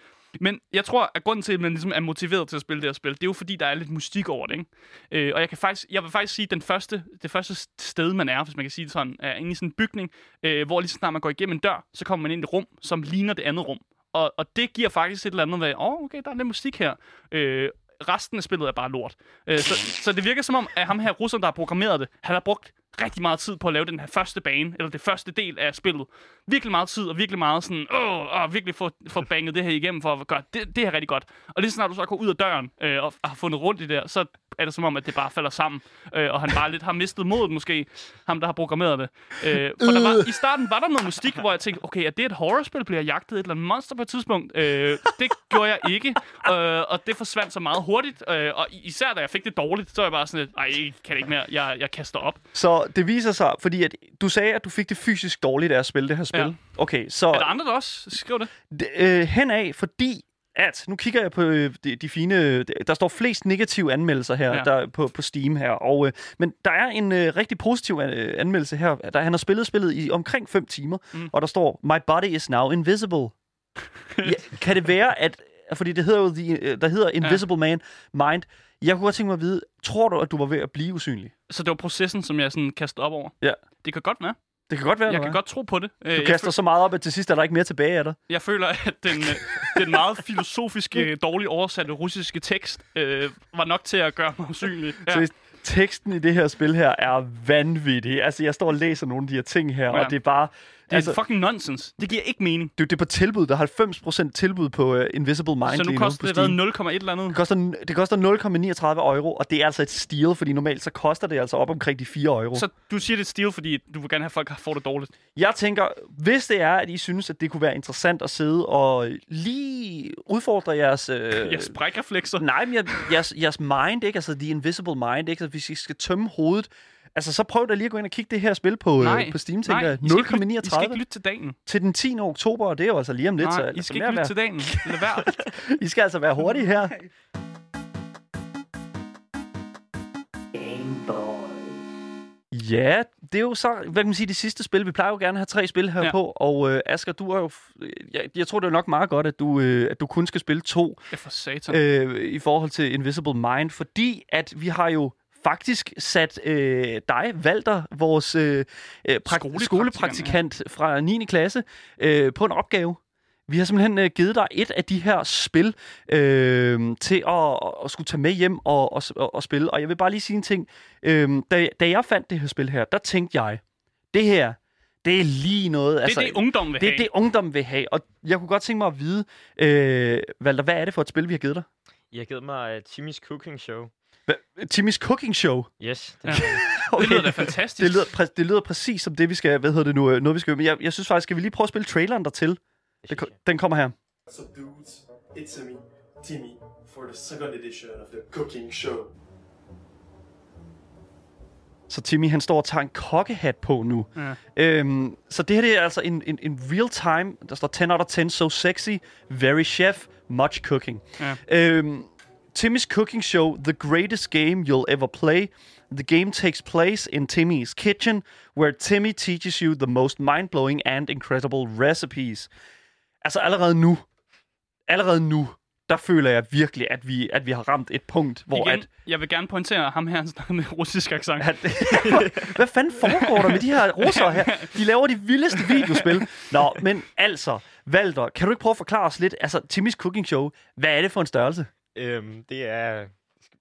Men jeg tror, at grunden til, at man ligesom er motiveret til at spille det her spil, det er jo fordi, der er lidt mystik over det, ikke? Øh, og jeg, kan faktisk, jeg vil faktisk sige, at den første, det første sted, man er, hvis man kan sige det sådan, er inde i sådan en bygning, øh, hvor lige så snart man går igennem en dør, så kommer man ind i et rum, som ligner det andet rum. Og, og det giver faktisk et eller andet med, åh, oh, okay, der er lidt musik her. Øh, resten af spillet er bare lort. Øh, så, så det virker som om, at ham her russeren, der har programmeret det, han har brugt rigtig meget tid på at lave den her første bane, eller det første del af spillet. Virkelig meget tid, og virkelig meget sådan, åh, åh virkelig få, få banget det her igennem for at gøre det, det her rigtig godt. Og lige så snart du så går ud af døren øh, og har fundet rundt i det der, så er det som om, at det bare falder sammen, øh, og han bare lidt har mistet modet måske, ham der har programmeret det. Øh, for der var, i starten var der noget mystik, hvor jeg tænkte, okay, er det et horrorspil? Bliver jagtet af et eller andet monster på et tidspunkt? Øh, det gjorde jeg ikke, øh, og det forsvandt så meget hurtigt, øh, og især da jeg fik det dårligt, så var jeg bare sådan lidt, nej, jeg kan det ikke mere, jeg, jeg kaster op. Så det viser sig, fordi at du sagde, at du fik det fysisk dårligt af at spille det her spil. Ja. Okay, så Er der andre, der også skriver det? d- øh, henad, fordi at, nu kigger jeg på øh, de, de fine, der står flest negative anmeldelser her Ja. ja. der, på, på Steam her, og, øh, men der er en øh, rigtig positiv øh, anmeldelse her, der han har spillet spillet i omkring 5 timer, Mm. og der står, My body is now invisible. ja, kan det være, at, fordi det hedder jo, the, øh, der hedder Invisible Man Mind, jeg kunne godt tænke mig at vide, tror du, at du var ved at blive usynlig? Så det var processen, som jeg sådan kastede op over. Ja. Det kan godt være. Det kan godt være, Jeg kan er. godt tro på det. Øh, Du jeg, kaster så meget op, at til sidst er der ikke mere tilbage af dig. jeg føler, at den, øh, den meget filosofiske, dårligt oversatte russiske tekst øh, var nok til at gøre mig usynlig. Ja. Seriøst, teksten i det her spil her er vanvittig. Altså, jeg står og læser nogle af de her ting her, Ja. og det er bare... Det er altså, fucking nonsens. Det giver ikke mening. det, det er på tilbud. Der er 90% tilbud på uh, Invisible Mind så nu koster det Steam. hvad, 0,1 eller andet. Det koster, det koster 0,39 euro, og det er altså et steal, fordi normalt så koster det altså op omkring de 4 euro. Så du siger, det er stil, fordi du vil gerne have, at folk får det dårligt. Jeg tænker, hvis det er, at I synes, at det kunne være interessant at sidde og lige udfordre jeres... Øh, Jeg sprækreflekser. Nej, men jer- jeres, jeres mind, ikke? Altså, the invisible mind, ikke? Altså, hvis I skal tømme hovedet, altså, så prøv da lige at gå ind og kigge det her spil på, Nej, øh, på Steam, tænker jeg. I skal, ikke lytte, I skal 0,39 ikke lytte til dagen. til den 10. oktober, og det er jo altså lige om lidt. Nej, så, I altså, skal lad ikke lytte være. til dagen. Lad være. I skal altså være hurtige her. Ja, det er jo så, hvad kan man sige, det sidste spil. Vi plejer jo gerne at have tre spil her Ja. ja. på, og øh, Asger, du er jo, f- jeg, jeg tror, det er nok meget godt, at du, øh, at du kun skal spille to Ja, for satan. øh, i forhold til Invisible Mind, fordi at vi har jo faktisk sat øh, dig, Valter, vores øh, øh, prak- Skolepraktikant, fra 9. klasse, øh, på en opgave. Vi har simpelthen øh, givet dig et af de her spil øh, til at, at skulle tage med hjem og, og, og, spille. Og jeg vil bare lige sige en ting. Øh, da, da jeg fandt det her spil her, der tænkte jeg, det her, det er lige noget... det er det, ungdommen vil det, er have. det ungdom vil have. Og jeg kunne godt tænke mig at vide, øh, Valter, hvad er det for et spil, vi har givet dig? I har givet mig uh, Timmy's Cooking Show. Hva- Timmy's Cooking Show. Yes. Ja. Det, Det lyder da fantastisk. Det lyder, præ- det lyder præcis som det, vi skal... Hvad hedder det nu? øh, Noget, vi skal... Men jeg, jeg synes faktisk, skal vi lige prøve at spille traileren dertil? det Den, ko- den kommer her. Up, dudes? It's me, Timmy, for the second edition of the cooking show. Så Timmy, han står og tager en kokkehat på nu. Ja. Øhm, så det her det er altså en, en, en real time. Der står 10 out of 10, so sexy, very chef, much cooking. Ja. Øhm, Timmy's Cooking Show, the greatest game you'll ever play. The game takes place in Timmy's kitchen, where Timmy teaches you the most mind-blowing and incredible recipes. Altså allerede nu, allerede nu, der føler jeg virkelig, at vi, at vi har ramt et punkt, hvor Igen, at, jeg vil gerne pointere ham her, han snakker med russisk accent. at hvad fanden foregår der med de her russere her? De laver de vildeste videospil. Nå, men altså, Valter, kan du ikke prøve at forklare os lidt, altså Timmy's Cooking Show, hvad er det for en størrelse? Øhm, det er,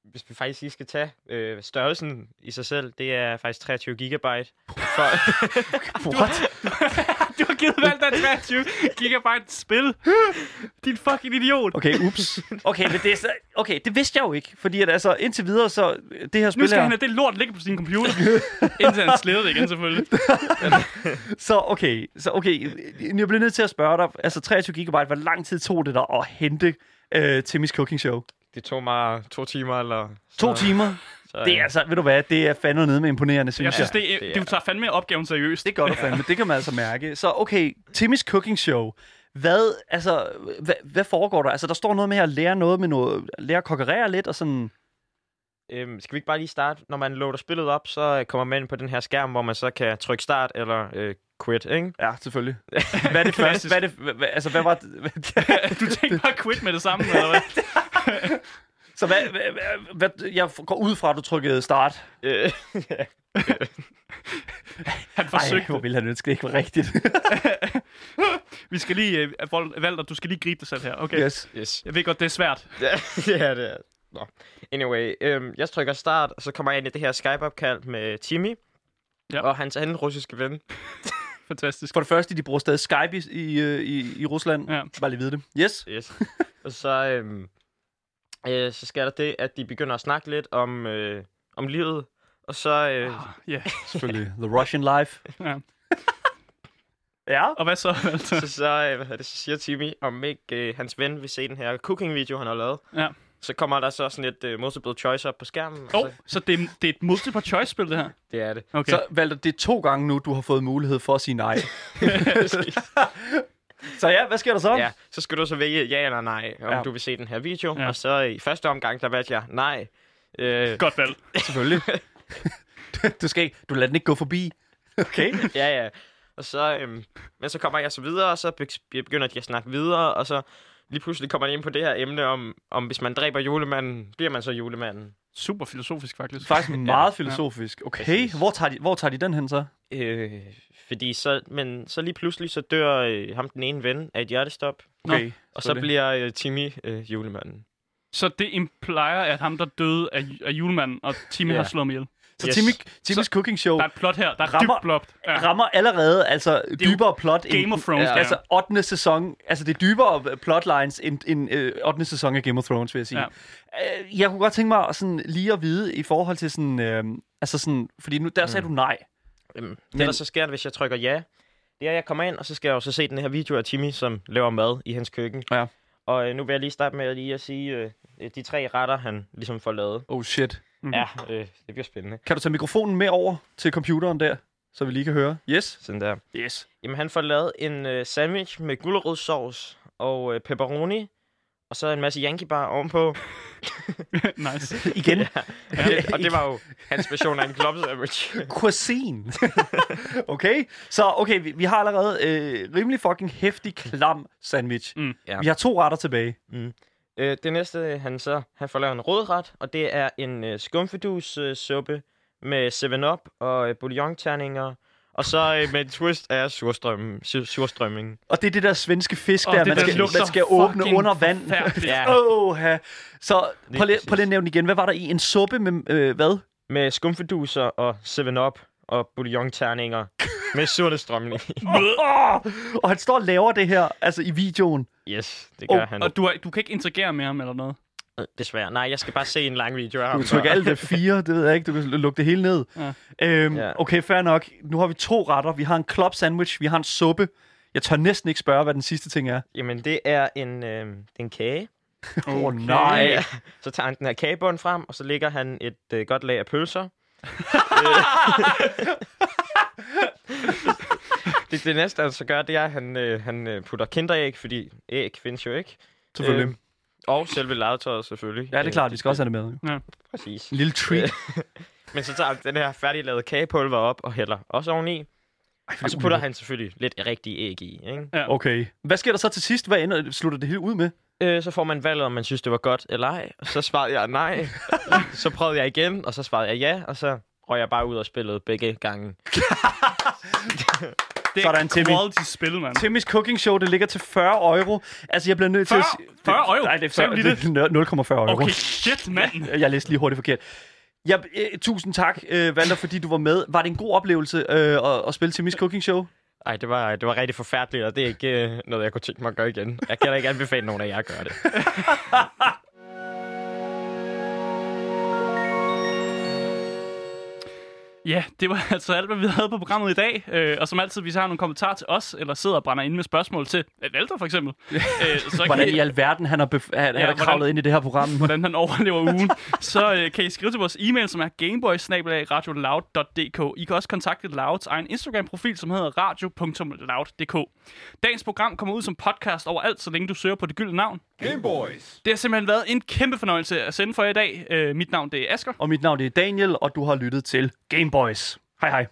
hvis vi faktisk lige skal tage øh, størrelsen i sig selv, det er faktisk 23 gigabyte. For, What? du har givet valgt af 23 gigabyte spil. Din fucking idiot. Okay, ups. Okay, men det er okay, det vidste jeg jo ikke, fordi at altså indtil videre så det her spil Nu skal her, han have det lort ligge på sin computer, indtil han sletter det igen selvfølgelig. så okay, så okay, jeg bliver nødt til at spørge dig, altså 23 gigabyte, hvor lang tid tog det dig at hente øh, Timmy's Cooking Show? det tog mig to timer eller... To så- timer? Så, Det er altså, ved du hvad, det er fandme nede med imponerende, synes Jeg synes, det, det det, er- du tager fandme opgaven seriøst. Det gør du fandme, det kan man altså mærke. Så okay, Timmy's Cooking Show. Hvad, altså, hvad, hvad foregår der? Altså, der står noget med at lære noget med noget, lære at kokkerere lidt og sådan... Øhm, skal vi ikke bare lige starte? Når man loader spillet op, så kommer man ind på den her skærm, hvor man så kan trykke start eller øh, quit, ikke? Ja, selvfølgelig. Hvad er det første? Hvad er det, hvad, altså, hvad var det? Du tænker bare quit med det samme, eller hvad? Så hvad, hvad, hvad, hvad, jeg går ud fra, at du trykkede start. Øh, Han Ej, forsøgte. hvor ville han ønske, det ikke var rigtigt. Vi skal lige, uh, Valter, du skal lige gribe dig selv her, okay? Yes. yes. Jeg ved godt, det er svært. Ja, det er det. er. Nå. Anyway, øhm, jeg trykker start, og så kommer jeg ind i det her Skype-opkald med Timmy. Ja. Og hans anden russiske ven. Fantastisk. For det første, de bruger stadig Skype i, i, øh, i, i Rusland. Ja. Bare lige vide det. Yes. Yes. og så, øhm, øh, så sker der det, at de begynder at snakke lidt om, øh, om livet. Og så, øh, Ja. Selvfølgelig. The Russian Life. ja. Ja. Og hvad så, så, så, øh, hvad hedder det, så siger Timmy, om ikke øh, hans ven vil se den her cooking-video, han har lavet. Ja. Så kommer der så sådan et øh, multiple choice op på skærmen. Oh, så, så det er, det er et multiple choice-spil, det her? det er det. Okay. Så Valter, det er to gange nu, du har fået mulighed for at sige nej. så ja, hvad sker der så? Ja, så skal du så vælge ja eller nej, om Ja. du vil se den her video. Ja. Og så i første omgang, der valgte jeg nej. Øh, Godt valg. Selvfølgelig. du skal ikke, du lader den ikke gå forbi. Okay. ja, ja. Og så, øhm, men så kommer jeg så videre, og så be- begynder de at snakke videre, og så lige pludselig kommer de ind på det her emne om, om hvis man dræber julemanden, bliver man så julemanden. Super filosofisk, faktisk. Faktisk meget filosofisk. Okay, hvor tager, de, hvor tager de den hen så? Øh, fordi så, men så lige pludselig, så dør øh, ham den ene ven af et hjertestop, Okay, og så selvfølgelig. bliver øh, Timmy øh, julemanden. Så det implier, at ham, der døde, er, er julemanden, og Timmy Ja. har slået ham ihjel. Så Yes. Timmy, Timmys cooking show Der er et plot her. Der er Rammer- dybt plot. Ja. rammer allerede altså jo dybere plot end, Game of Thrones. Ja, Altså 8. sæson, altså det er dybere plotlines end, end øh, 8. sæson af Game of Thrones, vil jeg sige. Ja. Ja. Jeg kunne godt tænke mig sådan, lige at vide i forhold til sådan, øh, altså sådan, fordi nu, der sagde du nej. Det, Men- der så sker, hvis jeg trykker ja, det er, at jeg kommer ind, og så skal jeg jo så se den her video af Timmy, som laver mad i hans køkken. Ja. Og øh, nu vil jeg lige starte med at lige at sige øh, de tre retter, han ligesom får lavet. Oh shit. Mhm. Ja, øh, det bliver spændende. Kan du tage mikrofonen med over til computeren der, så vi lige kan høre? Yes. Sådan der. Yes. Jamen, han får lavet en øh, sandwich med gulerodssauce og øh, pepperoni, og så en masse Yankee bar ovenpå. nice. Igen. ja. og det var jo hans version af en club sandwich. Cuisine. okay, så okay, vi, vi har allerede øh, rimelig fucking hæftig klam sandwich. Mm. Ja. Vi har to retter tilbage. Øh, det næste, han så han får lavet en rødret, og det er en øh, skumfidus øh, suppe med 7-Up og øh, bouillon-terninger, og så øh, med et twist af surstrøm, sur, surstrømming. Og det er det der svenske fisk Åh, der, det man der skal, man skal åbne under vand. Ja. Ha. Så prøv lige, prøv lige at nævne igen. Hvad var der i? En suppe med øh, hvad? Med skumfiduser og 7-Up og bouillon-terninger med surstrømning. Oh, og han står og laver det her, altså i videoen. yes, det gør Oh, han. Og du, du kan ikke interagere med ham eller noget. Øh, Desværre. Nej, jeg skal bare se en lang video af Du ham. kan trykke alt det fire, det ved jeg ikke. Du kan lukke det hele ned. Ja. Øhm, Ja. Okay, fair nok. Nu har vi to retter. Vi har en club sandwich, vi har en suppe. Jeg tør næsten ikke spørge, hvad den sidste ting er. Jamen, det er en, øh, en kage. Åh, oh, nej. Ja. Så tager han den her kagebund frem, og så lægger han et øh, godt lag af pølser. det, det næste, han så gør, det er, at han, øh, han øh, putter kinderæg, fordi æg findes jo ikke. Selvfølgelig. Øh, og selve legetøjet, selvfølgelig. Ja, det er klart. Vi skal også have det med. Præcis. En lille treat. Men så tager han den her færdiglavede kagepulver op og hælder også oveni. Og så putter han selvfølgelig lidt rigtig æg i. Ikke? Okay. Hvad sker der så til sidst? Hvad ender, slutter det hele ud med? Øh, så får man valget, om man synes, det var godt eller ej. Og så svarede jeg nej. så prøvede jeg igen, og så svarede jeg ja. Og så røg jeg bare ud og spillede begge gange. Det Sådan, Timmy. quality spil, mand. Timmys Cooking Show, det ligger til 40 euro. Altså, jeg bliver nødt til 40 at... sige- 40 euro? Nej, det er, Sagde 40, du lige det er 0,40 euro. Okay, shit, mand. Jeg læste lige hurtigt forkert. Ja, øh, tusind tak, øh, Valter, fordi du var med. Var det en god oplevelse øh, at, at spille Timmys Cooking Show? Ej, det var, det var rigtig forfærdeligt, og det er ikke øh, noget, jeg kunne tænke mig at gøre igen. Jeg kan da ikke anbefale nogen af jer at gøre det. Ja, det var altså alt, hvad vi havde på programmet i dag. Øh, og som altid, hvis I har nogle kommentarer til os, eller sidder og brænder ind med spørgsmål til Valter for eksempel, øh, så Hvordan kan i I, alverden han har, bef- han, ja, han har hvordan- kravlet ind i det her program? hvordan han overlever ugen, så øh, kan I skrive til vores e-mail, som er gameboys.radioloud.dk. I kan også kontakte Louds egen Instagram-profil, som hedder radio.loud.dk. Dagens program kommer ud som podcast overalt, så længe du søger på det gyldne navn. Gameboys. Det har simpelthen været en kæmpe fornøjelse at sende for jer i dag. Øh, mit navn det er Asker. Og mit navn det er Daniel, og du har lyttet til Game Boys. Hej hej.